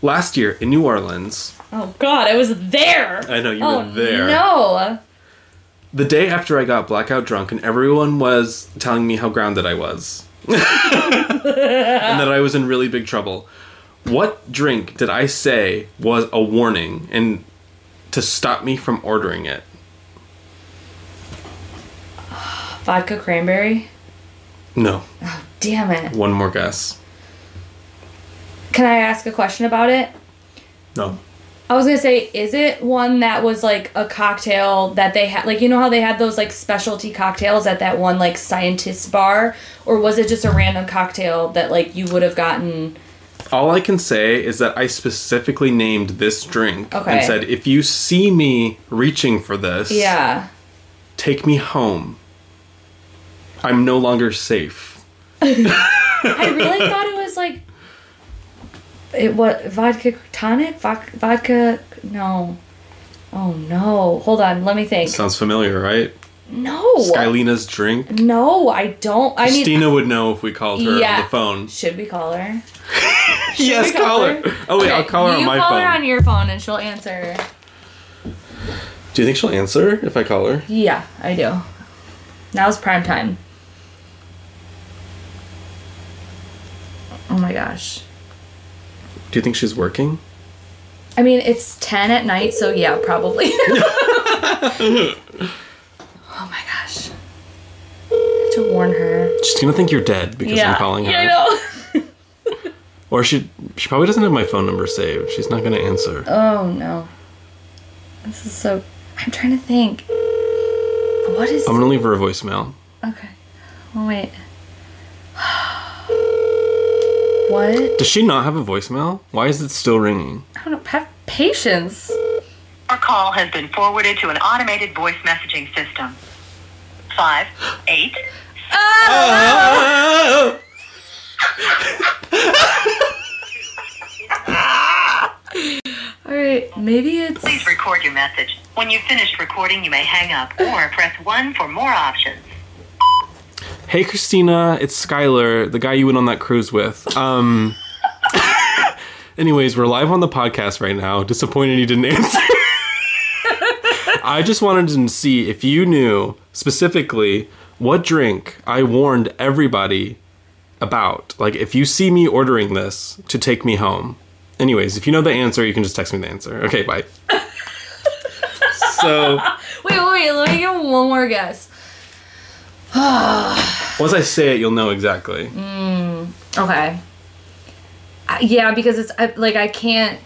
Last year in New Orleans, Oh God, I was there. I know you oh, were there. No. The day after I got blackout drunk and everyone was telling me how grounded I was. and that I was in really big trouble. What drink did I say was a warning and to stop me from ordering it? Vodka cranberry. No. Oh, damn it. One more guess. Can I ask a question about it? No. I was gonna say, is it one that was like a cocktail that they had, like you know how they had those like specialty cocktails at that one like scientist bar, or was it just a random cocktail that like you would have gotten? All I can say is that I specifically named this drink Okay. and said, if you see me reaching for this, Yeah. take me home. I'm no longer safe. I really thought it was like it what vodka tonic Vodka, vodka no. Oh no! Hold on, let me think. Sounds familiar, right? No, Skylina's drink. no, I don't. I mean, Christina would know if we called her Yeah. on the phone. should we call her? yes, call her. her? Oh wait, I'll call her on my phone. you call her on your phone and she'll answer. Do you think she'll answer if I call her? Yeah, I do. Now's prime time. Oh my gosh. Do you think she's working? I mean, it's 10 at night, so yeah, probably. oh my gosh. I have to warn her. She's gonna think you're dead because yeah. I'm calling her. Yeah, I know. Or she she probably doesn't have my phone number saved. She's not gonna answer. Oh no. This is so. I'm trying to think. What is. I'm gonna leave her a voicemail. Okay. Oh, wait. what? Does she not have a voicemail? Why is it still ringing? I don't know. Have patience. Your call has been forwarded to an automated voice messaging system. Five, eight, All ah! ah! Right. Maybe it's. please record your message. When you've finished recording, you may hang up or press 1 for more options. Hey Christina, it's Skylar, the guy you went on that cruise with. Um Anyways, we're live on the podcast right now. Disappointed you didn't answer. I just wanted to see if you knew specifically what drink I warned everybody about. Like if you see me ordering this to take me home. Anyways, if you know the answer, you can just text me the answer. Okay, bye. so, Wait, wait, wait. Let me get one more guess. once I say it, you'll know exactly. Okay. Uh, yeah, because it's I, like I can't.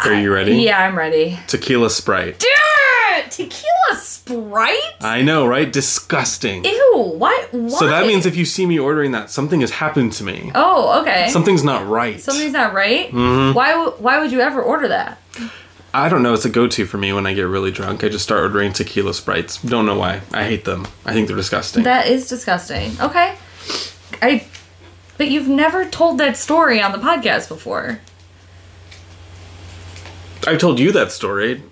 Are you ready? Yeah, I'm ready. Tequila Sprite. Dude, tequila Sprite. I know, right? Disgusting. Ew. what? Why? So that means if you see me ordering that, something has happened to me. Oh, okay. Something's not right. Something's not right. Mm-hmm. Why? w- Why would you ever order that? I don't know. It's a go-to for me when I get really drunk. I just start ordering tequila sprites. Don't know why. I hate them. I think they're disgusting. That is disgusting. Okay. I. But you've never told that story on the podcast before. I've told you that story.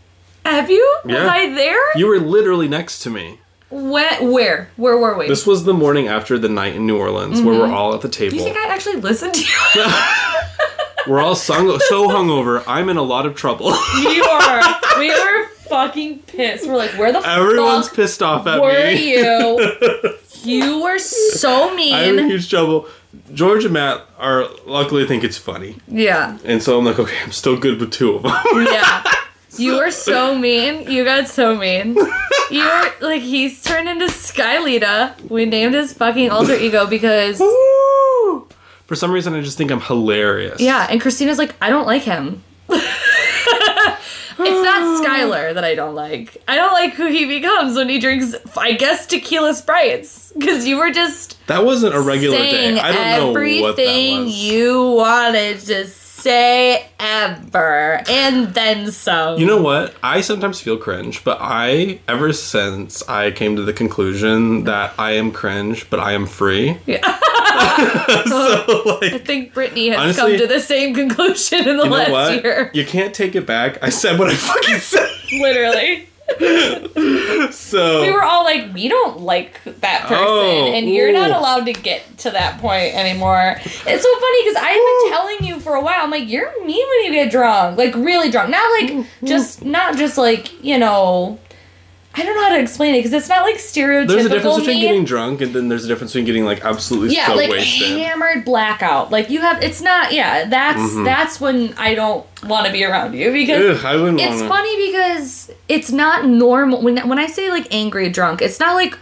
Have you? Was Yeah. I there? You were literally next to me. When, where? Where were we? This was the morning after the night in New Orleans, where we're mm-hmm. all at the table. Do you think I actually listened to you? we're all sung- so hungover. I'm in a lot of trouble. you are. We were fucking pissed. We're like, where the fuck? Everyone's pissed off at me. were you? You were so mean. I'm in huge trouble. George and Matt are luckily think it's funny, Yeah. and so I'm like, okay, I'm still good with two of them. Yeah. You were so mean. You got so mean. You were like he's turned into Skylita. We named his fucking alter ego because Woo! For some reason, I just think I'm hilarious. yeah, and Christina's like, I don't like him. it's not Skylar that I don't like. I don't like who he becomes when he drinks, I guess, tequila sprites. Because you were just That wasn't a regular saying day. I don't know what that everything was. you wanted to say ever, and then some. You know what? I sometimes feel cringe, but I, ever since I came to the conclusion that I am cringe, but I am free. so, I think Brittany has Honestly, come to the same conclusion in the last what? year. You can't take it back. I said what I fucking said. Literally. So, We were all like, we don't like that person, Oh, and you're not allowed to get to that point anymore. It's so funny because I've been telling you for a while. I'm like, you're mean when you get drunk, like really drunk. Not like just, not just like you know. I don't know how to explain it because it's not like stereotypical. there's a difference between getting drunk and then there's a difference between getting like absolutely yeah, so like wasted. hammered blackout. Like you have, it's not. Yeah, that's Mm-hmm. that's when I don't want to be around you because Ugh, it's want funny because it's not normal when when I say like angry drunk. It's not like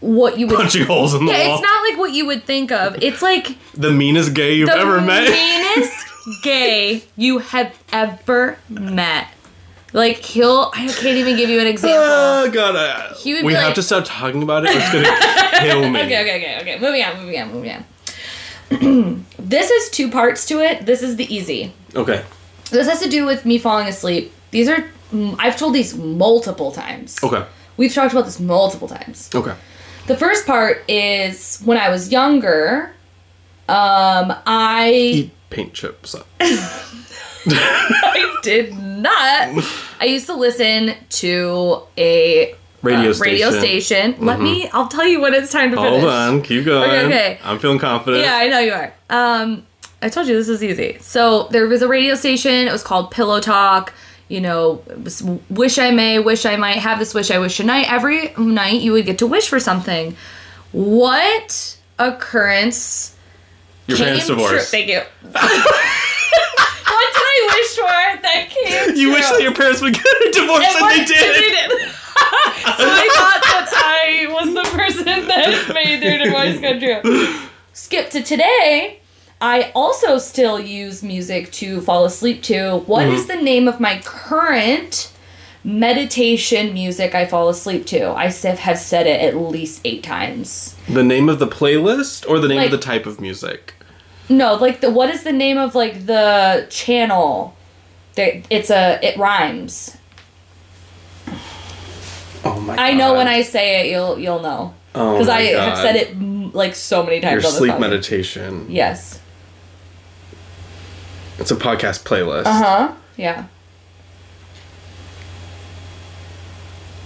what you would. punching holes in the yeah, wall. it's not like what you would think of. It's like the meanest gay you've ever met. The meanest gay you have ever met. Like he'll, I can't even give you an example. Oh god, I, He would we have like- to stop talking about it. It's gonna kill me. Okay, okay, okay, okay. Moving on, moving on, moving on. this is two parts to it. This is the easy. Okay. This has to do with me falling asleep. These are mm, I've told these multiple times. Okay. We've talked about this multiple times. Okay. The first part is when I was younger, um, I Eat paint chips. I did not. I used to listen to a Radio uh, radio station. station. Let me. I'll tell you when it's time to finish. Hold on, keep going. Okay, okay. I'm feeling confident. Yeah, I know you are. Um, I told you this is easy. So there was a radio station. It was called Pillow Talk. You know, wish I may, wish I might have this wish I wish tonight. Every night you would get to wish for something. What occurrence? Your parents divorced. Thank you. what did I wish for that came? You wish that your parents would get a divorce And and they did. they did. so I thought that I was the person that made their kind of true. Skip to today. I also still use music to fall asleep to. What is mm-hmm. the name of my current meditation music I fall asleep to? I have said it at least eight times. The name of the playlist or the name Like- of the type of music? No, like the what is the name of like the channel? That it's a it rhymes. Oh my I know when I say it, you'll you'll know Oh because I have said it like so many times. Your sleep podcast. meditation. Yes. It's a podcast playlist. Uh huh. Yeah.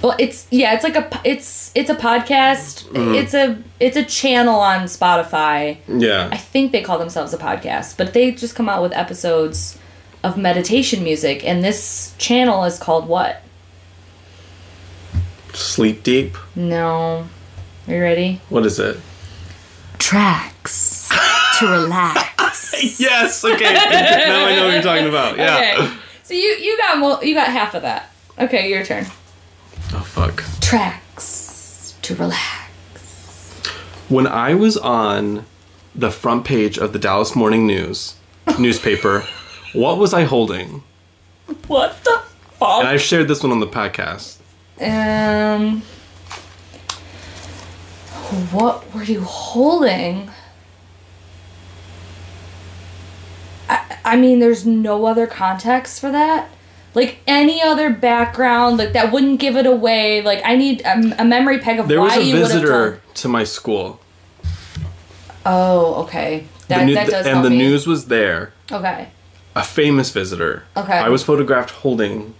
Well, it's yeah, it's like a it's it's a podcast. Mm. It's a it's a channel on Spotify. Yeah. I think they call themselves a podcast, but they just come out with episodes of meditation music, and this channel is called what? Sleep deep. No, are you ready? What is it? Tracks to relax. Yes. Okay. now I know what you're talking about. Yeah. Okay, so you you got mo- you got half of that. Okay, your turn. Oh fuck. Tracks to relax. When I was on the front page of the Dallas Morning News newspaper, what was I holding? What the fuck? And I shared this one on the podcast. Um, what were you holding? I, I mean, there's no other context for that. Like any other background, like that wouldn't give it away. Like I need a, a memory peg of There why was a you visitor told. to my school. Oh, okay. That new- that does and the me. news was there. Okay. A famous visitor. Okay. I was photographed holding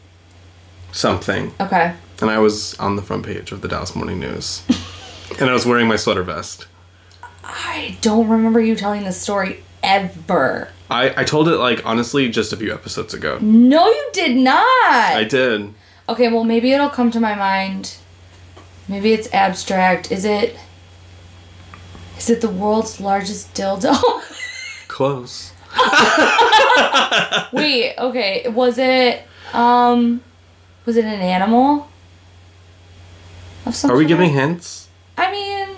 something, Okay. and I was on the front page of the Dallas Morning News. and I was wearing my sweater vest. I don't remember you telling this story ever. I, I told it like honestly just a few episodes ago. No, you did not. I did. Okay, well, maybe it'll come to my mind. Maybe it's abstract. Is it. Is it the world's largest dildo? Close. Wait, okay. Was it. Um. Was it an animal? Of some Are we giving hints? I mean,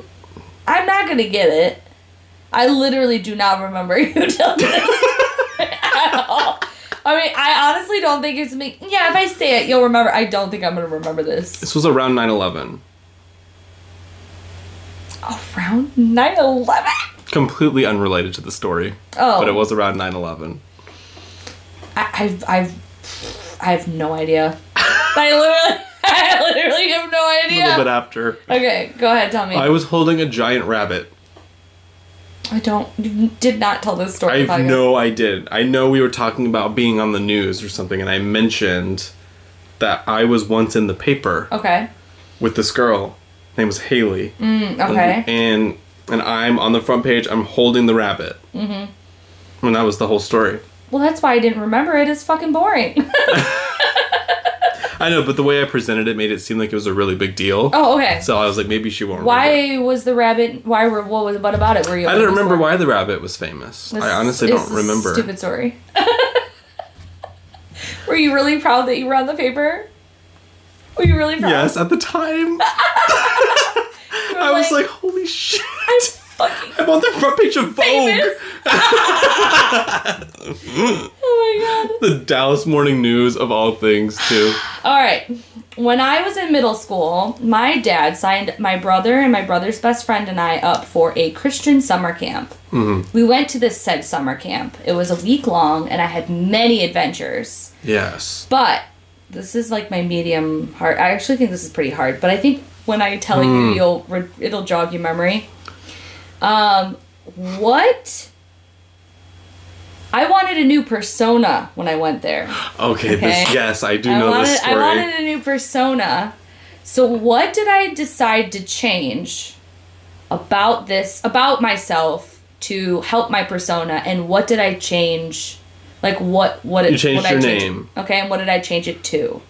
I'm not gonna get it. I literally do not remember you telling this at all. I mean, I honestly don't think it's me. Yeah, if I say it, you'll remember. I don't think I'm gonna remember this. This was around 9 11. Around 9 11? Completely unrelated to the story. Oh. But it oh. was around 9 11. I, I've, I've, I have no idea. I literally, I literally have no idea. A little bit after. Okay, go ahead, tell me. I was holding a giant rabbit. I don't, you did not tell this story. I podcast. know I did. I know we were talking about being on the news or something, and I mentioned that I was once in the paper Okay. with this girl. Her name was Haley. Mm, okay. And and I'm on the front page. I'm holding the rabbit. Mm-hmm. And that was the whole story. Well, that's why I didn't remember it. It's fucking boring. I know, but the way I presented it made it seem like it was a really big deal. oh, okay. So I was like, maybe she won't. remember. Why was the rabbit? Why were what was what about it? Were you? I don't remember why the rabbit was famous. This I honestly don't remember. Stupid story. were you really proud that you were on the paper? Were you really proud? Yes, at the time. I was like, holy shit. I'm fucking I'm on the front page of Vogue. oh my god. The Dallas Morning News of all things, too. All right. When I was in middle school, my dad signed my brother and my brother's best friend and I up for a Christian summer camp. Mm-hmm. We went to this said summer camp. It was a week long and I had many adventures. Yes. But this is like my medium hard. I actually think this is pretty hard, but I think when I tell you, mm. you'll re- it'll jog your memory. Um, what? I wanted a new persona when I went there. Okay, Okay. this yes, I do I know wanted, this story. I wanted a new persona. So what did I decide to change about this about myself to help my persona and what did I change? Like what what You changed what your I change- name. Okay, and what did I change it to?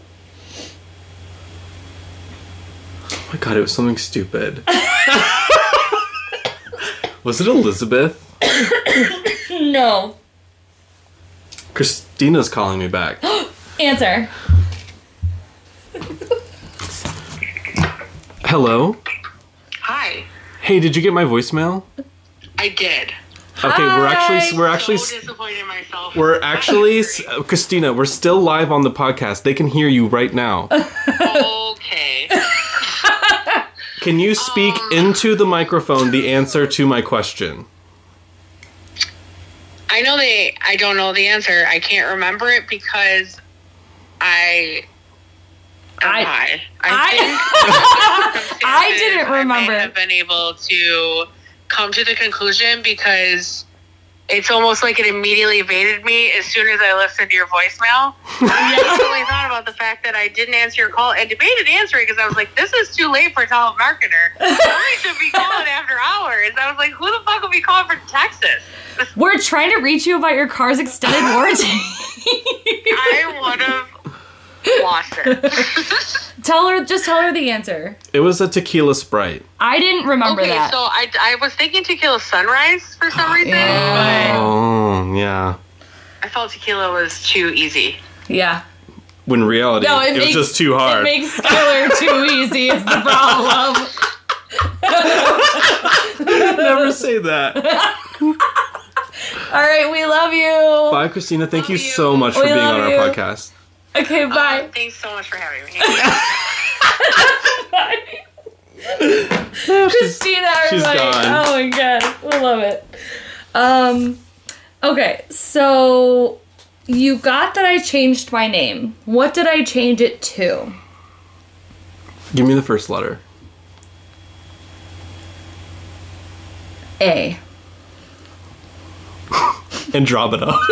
Oh my god, it was something stupid. was it Elizabeth? No. Christina's calling me back. Answer. Hello? Hi. Hey, did you get my voicemail? I did. Okay, we're actually we're actually so disappointed in myself. we're actually uh, Christina. We're still live on the podcast. They can hear you right now. okay. Can you speak uh, into the microphone the answer to my question? I know they. I don't know the answer. I can't remember it because I. am I- I- I didn't I remember. may have been able to come to the conclusion because it's almost like it immediately evaded me as soon as I listened to your voicemail. I actually thought about the fact that I didn't answer your call and debated answering because I was like, this is too late for a telemarketer. Somebody should be calling after hours. I was like, who the fuck would be calling from Texas? We're trying to reach you about your car's extended warranty. I would have lost it. tell her, just tell her the answer. It was a tequila sprite. I didn't remember that. okay, that. so I, I was thinking tequila sunrise for some reason, Yeah. Oh, yeah. I felt tequila was too easy. yeah. When reality, No, it, it, was just too hard. It makes Skylar too easy. Is the problem? Never say that. All right, we love you. Bye, Christina. Thank you Love you. so much for We being on our you. podcast. Okay, Uh, bye. thanks so much for having me. bye. Christina, she's everybody. gone. Oh my god, we love it. Um, okay, so you got that I changed my name. What did I change it to? Give me the first letter. A. Andromeda.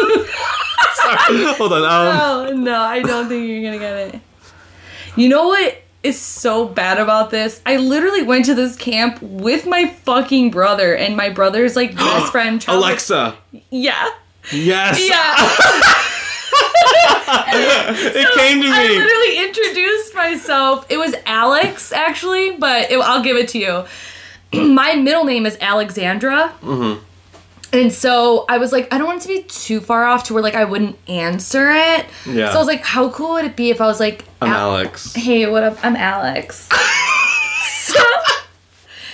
Sorry. Hold on. Um, Oh no, I don't think you're gonna get it. You know what is so bad about this? I literally went to this camp with my fucking brother, and my brother's like best friend. childhood- Alexa. Yeah. Yes. Yeah. It came to me. I literally introduced myself. It was Alex, actually, but it, I'll give it to you. My middle name is Alexandra. Mm-hmm. And so I was like, I don't want it to be too far off to where like I wouldn't answer it. Yeah. So I was like, how cool would it be if I was like, I'm Al- Alex. Hey, what up? I'm Alex. so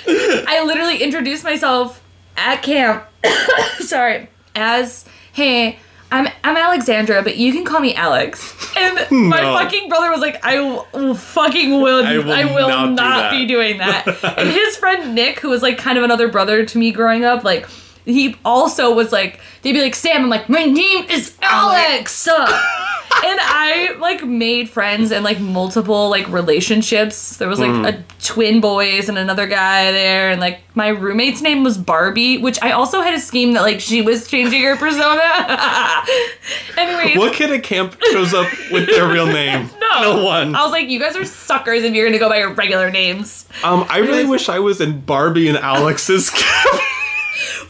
I literally introduced myself at camp. sorry, as hey, I'm I'm Alexandra, but you can call me Alex. And my No. fucking brother was like, I w- fucking will, I I will will, not do be doing that. and his friend Nick, who was like kind of another brother to me growing up, like. He also was like, they'd be like, Sam, I'm like, my name is Alex. and I like made friends and like multiple like relationships. There was like a twin boys and another guy there, and like my roommate's name was Barbie, which I also had a scheme that like she was changing her persona. Anyways, What kid at camp shows up with their real name? no, No one. I was like, you guys are suckers if you're gonna go by your regular names, Um, I really wish I was in Barbie and Alex's camp.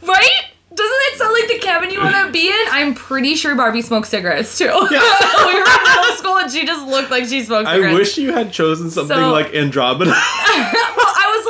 Right? Doesn't that sound like the cabin you want to be in? I'm pretty sure Barbie smokes cigarettes too. we were in middle school and she just looked like she smoked cigarettes. I wish you had chosen something So- like Andromeda. well, I was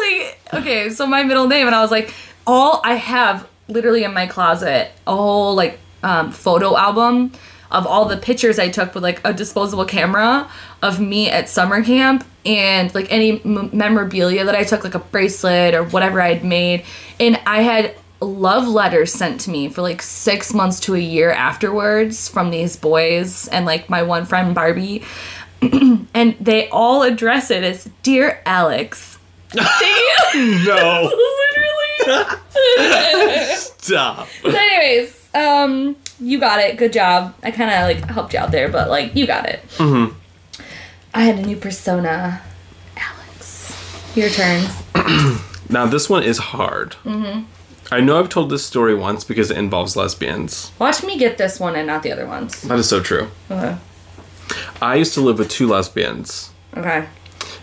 like, okay, so my middle name, and I was like, all I have literally in my closet a whole like um, photo album of all the pictures I took with like a disposable camera of me at summer camp and like any m- memorabilia that I took, like a bracelet or whatever I had made, and I had love letters sent to me for like six months to a year afterwards from these boys and like my one friend Barbie and they all address it as dear alex no. literally Stop. so anyways um you got it good job i kind of like helped you out there but like you got it Mm-hmm. i had a new persona alex your turn Now this one is hard. Mm-hmm. I know I've told this story once because it involves lesbians. watch me get this one and not the other ones That is so true. okay I used to live with two lesbians. okay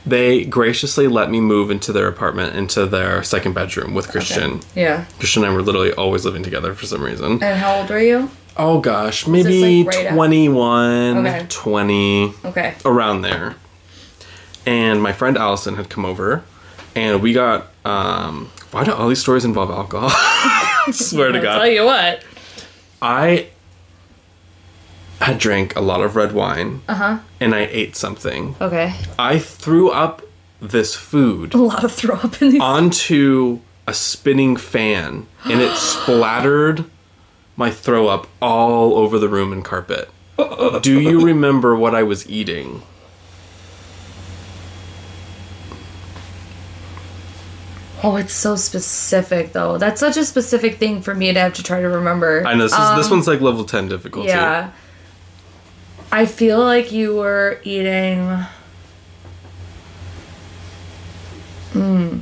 They graciously let me move into their apartment, into their second bedroom with Christian. yeah Christian and I were literally always living together for some reason. and how old were you Oh gosh, maybe like, right 21, Okay. 20, okay around there. And my friend Allison had come over, and we got. Um, why do all these stories involve alcohol? I swear to God. i'll tell you what I had drank a lot of red wine, uh-huh and I ate something. okay I threw up this food a lot of throw up in these onto a spinning fan and it splattered my throw up all over the room and carpet. Do you remember what I was eating? Oh, it's so specific though. That's such a specific thing for me to have to try to remember. I know this, is, this one's like level 10 difficulty. Um, Yeah. I feel like you were eating. Hmm.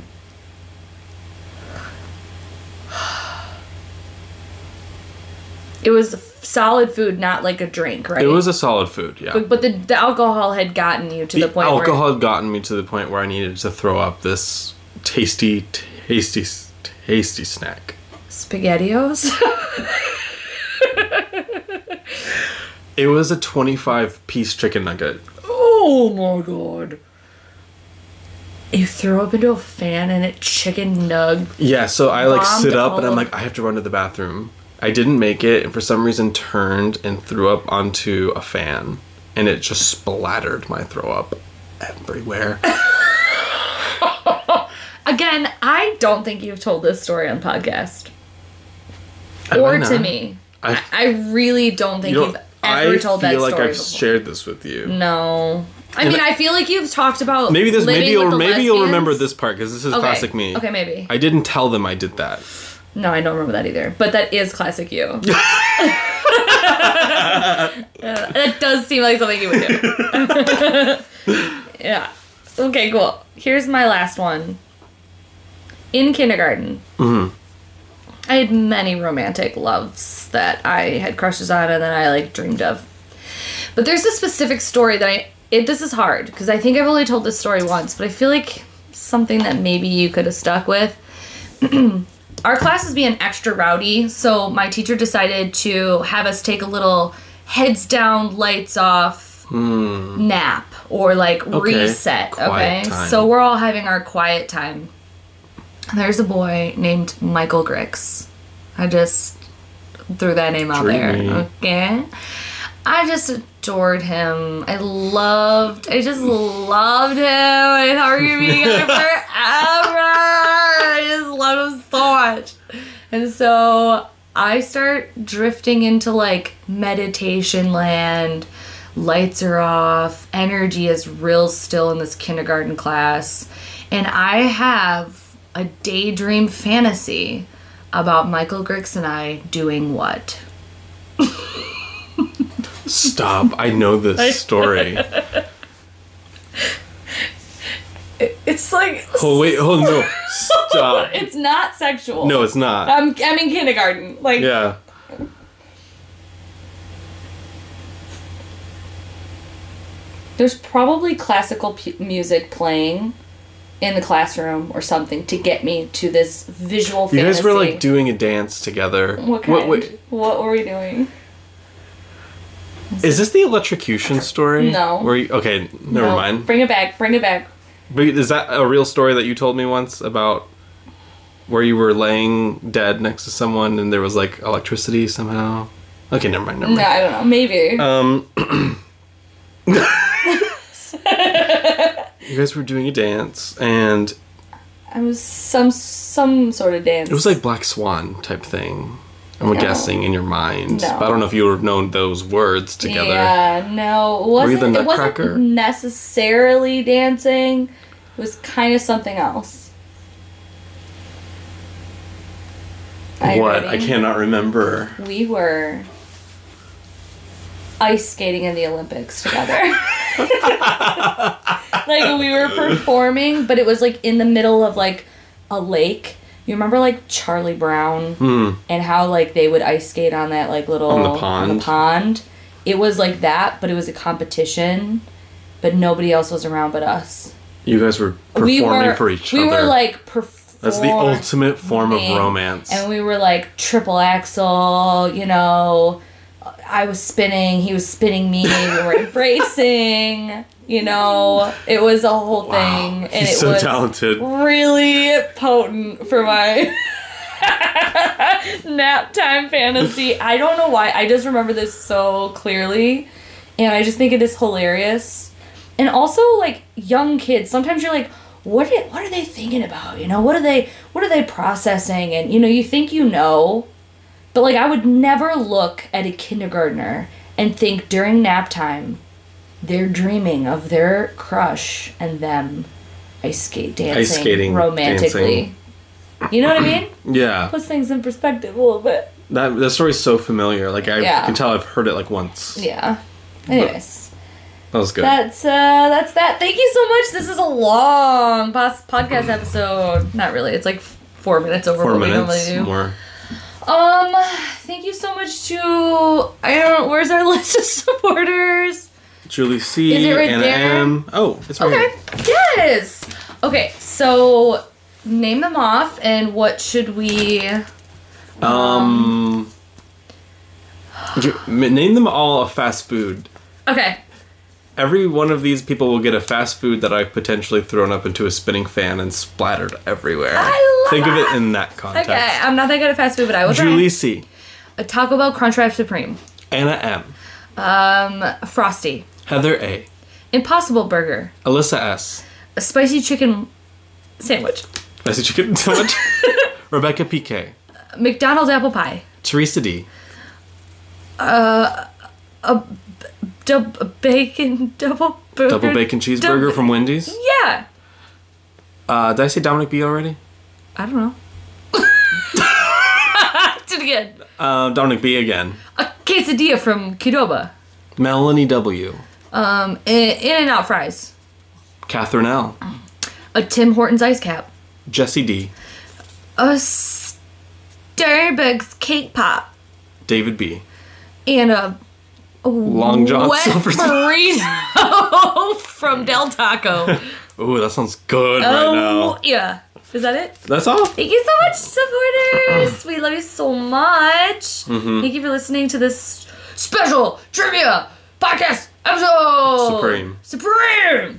It was solid food, not like a drink, right? It was a solid food, yeah. But, but the, the alcohol had gotten you to the, the point alcohol where. had gotten me to the point where I needed to throw up this tasty, tasty, tasty snack. Spaghettios? It was a 25 piece chicken nugget. oh my god. You throw up into a fan and it chicken nug. Yeah, so I like sit up and I'm like, I have to run to the bathroom. I didn't make it and for some reason turned and threw up onto a fan. And it just splattered my throw up everywhere. Again, I don't think you've told this story on podcast. Have I or to me. I, I really don't think you don't, ever I told feel that like story I've before. shared this with you. no. I And mean, I- I feel like you've talked about Maybe this. Maybe you'll. Maybe you'll remember this part because this is Okay. classic me. Okay, maybe. I didn't tell them I did that. No, I don't remember that either. But that is classic you. Uh, that does seem like something you would do. yeah. Okay, cool. Here's my last one. In kindergarten, Mm-hmm. I had many romantic loves that I had crushes on and that I like dreamed of. But there's a specific story that I it this is hard because I think I've only told this story once, but I feel like something that maybe you could have stuck with. Our class is being extra rowdy, so my teacher decided to have us take a little heads down, lights off nap or like Hmm. Okay. reset. Quiet okay, time. so we're all having our quiet time. There's a boy named Michael Grix. I just threw that name out Dreamy. there. Okay. I just adored him. I loved, I just loved him. I thought we were gonna be together forever. I just love him so much. And so I start drifting into like meditation land. Lights are off. Energy is real still in this kindergarten class. And I have a daydream fantasy about Michael Grix and I doing what? Stop! I know this story. It's like Oh wait! Oh no! Stop! it's not sexual. No, it's not. I'm I'm in kindergarten. Like Yeah. there's probably classical pu- music playing in the classroom or something to get me to this visual You fantasy. guys were like doing a dance together. what kind? wait, What were we doing? is this the electrocution story? No. Were you, okay, never No, mind. Bring it back. Bring it back. But is that a real story that you told me once about where you were laying dead next to someone and there was like electricity somehow? Okay, never mind. Never mind. No. I don't know. Maybe. Um, you guys were doing a dance and I was some some sort of dance. it was like Black Swan type thing. I'm No. guessing in your mind, No. but I don't know if you would have known those words together. Yeah, no, it wasn't. the it Nutcracker? wasn't necessarily dancing. It was kind of something else. Are you What? I ready? cannot remember. We were ice skating in the Olympics together. like we were performing, but it was like in the middle of like a lake. You remember like Charlie Brown Hmm. and how like they would ice skate on that like little On the on the pond? pond. It was like that, but it was a competition. But nobody else was around but us. You guys were performing we were for each we other. We were like performing. That's the ultimate form of romance. And we were like triple axel, you know. I was spinning, he was spinning me, we were embracing, you know. It was a whole Wow, thing. And he's it so was talented. really potent for my nap time fantasy. I don't know why. I just remember this so clearly. And I just think it is hilarious. And also, like, young kids, sometimes you're like, what are, what are they thinking about? You know, what are they what are they processing? And you know, you think you know, but like I would never look at a kindergartner and think during nap time they're dreaming of their crush and them ice skate dancing skating, romantically. You know what I mean? Yeah. Puts things in perspective a little bit. That that story's so familiar. Like I Yeah. can tell I've heard it like once. Yeah. Anyways, That was good. that's uh that's that. Thank you so much. This is a long podcast episode. Not really. It's like four minutes over Four what we minutes normally do. more. Um, thank you so much to I don't. Where's our list of supporters? Julie C. Is it right Anna there? M. Oh, it's right Okay. here. Yes. Okay. So name them off, and what should we? Um, ju- m- name them all a fast food. Okay. Every one of these people will get a fast food that I've potentially thrown up into a spinning fan and splattered everywhere. I love Think of it. in that context. Okay. I'm not that good at fast food, but I will Julie try. C. A Taco Bell Crunchwrap Supreme. Anna M. Um, Frosty. Heather A. Impossible Burger. Alyssa S. A spicy chicken sandwich. Spicy chicken sandwich. Rebecca PK. McDonald's apple pie. Teresa D. Dub- bacon double burger. Double bacon cheeseburger Double- from Wendy's. Yeah. Uh, did I say Dominic B already? I don't know. Do it again. Uh, Dominic B again. A quesadilla from Qdoba. Melanie W. Um, In and Out fries. Catherine L. A Tim Hortons ice cap. Jesse D. A Starbucks cake pop. David B. And a Long John wet Silver. burrito from Del Taco. Ooh, that sounds good right oh, now. yeah. Is that it? That's all. Thank you so much, supporters. we love you so much. Mm-hmm. Thank you for listening to this special trivia podcast episode. Supreme. Supreme.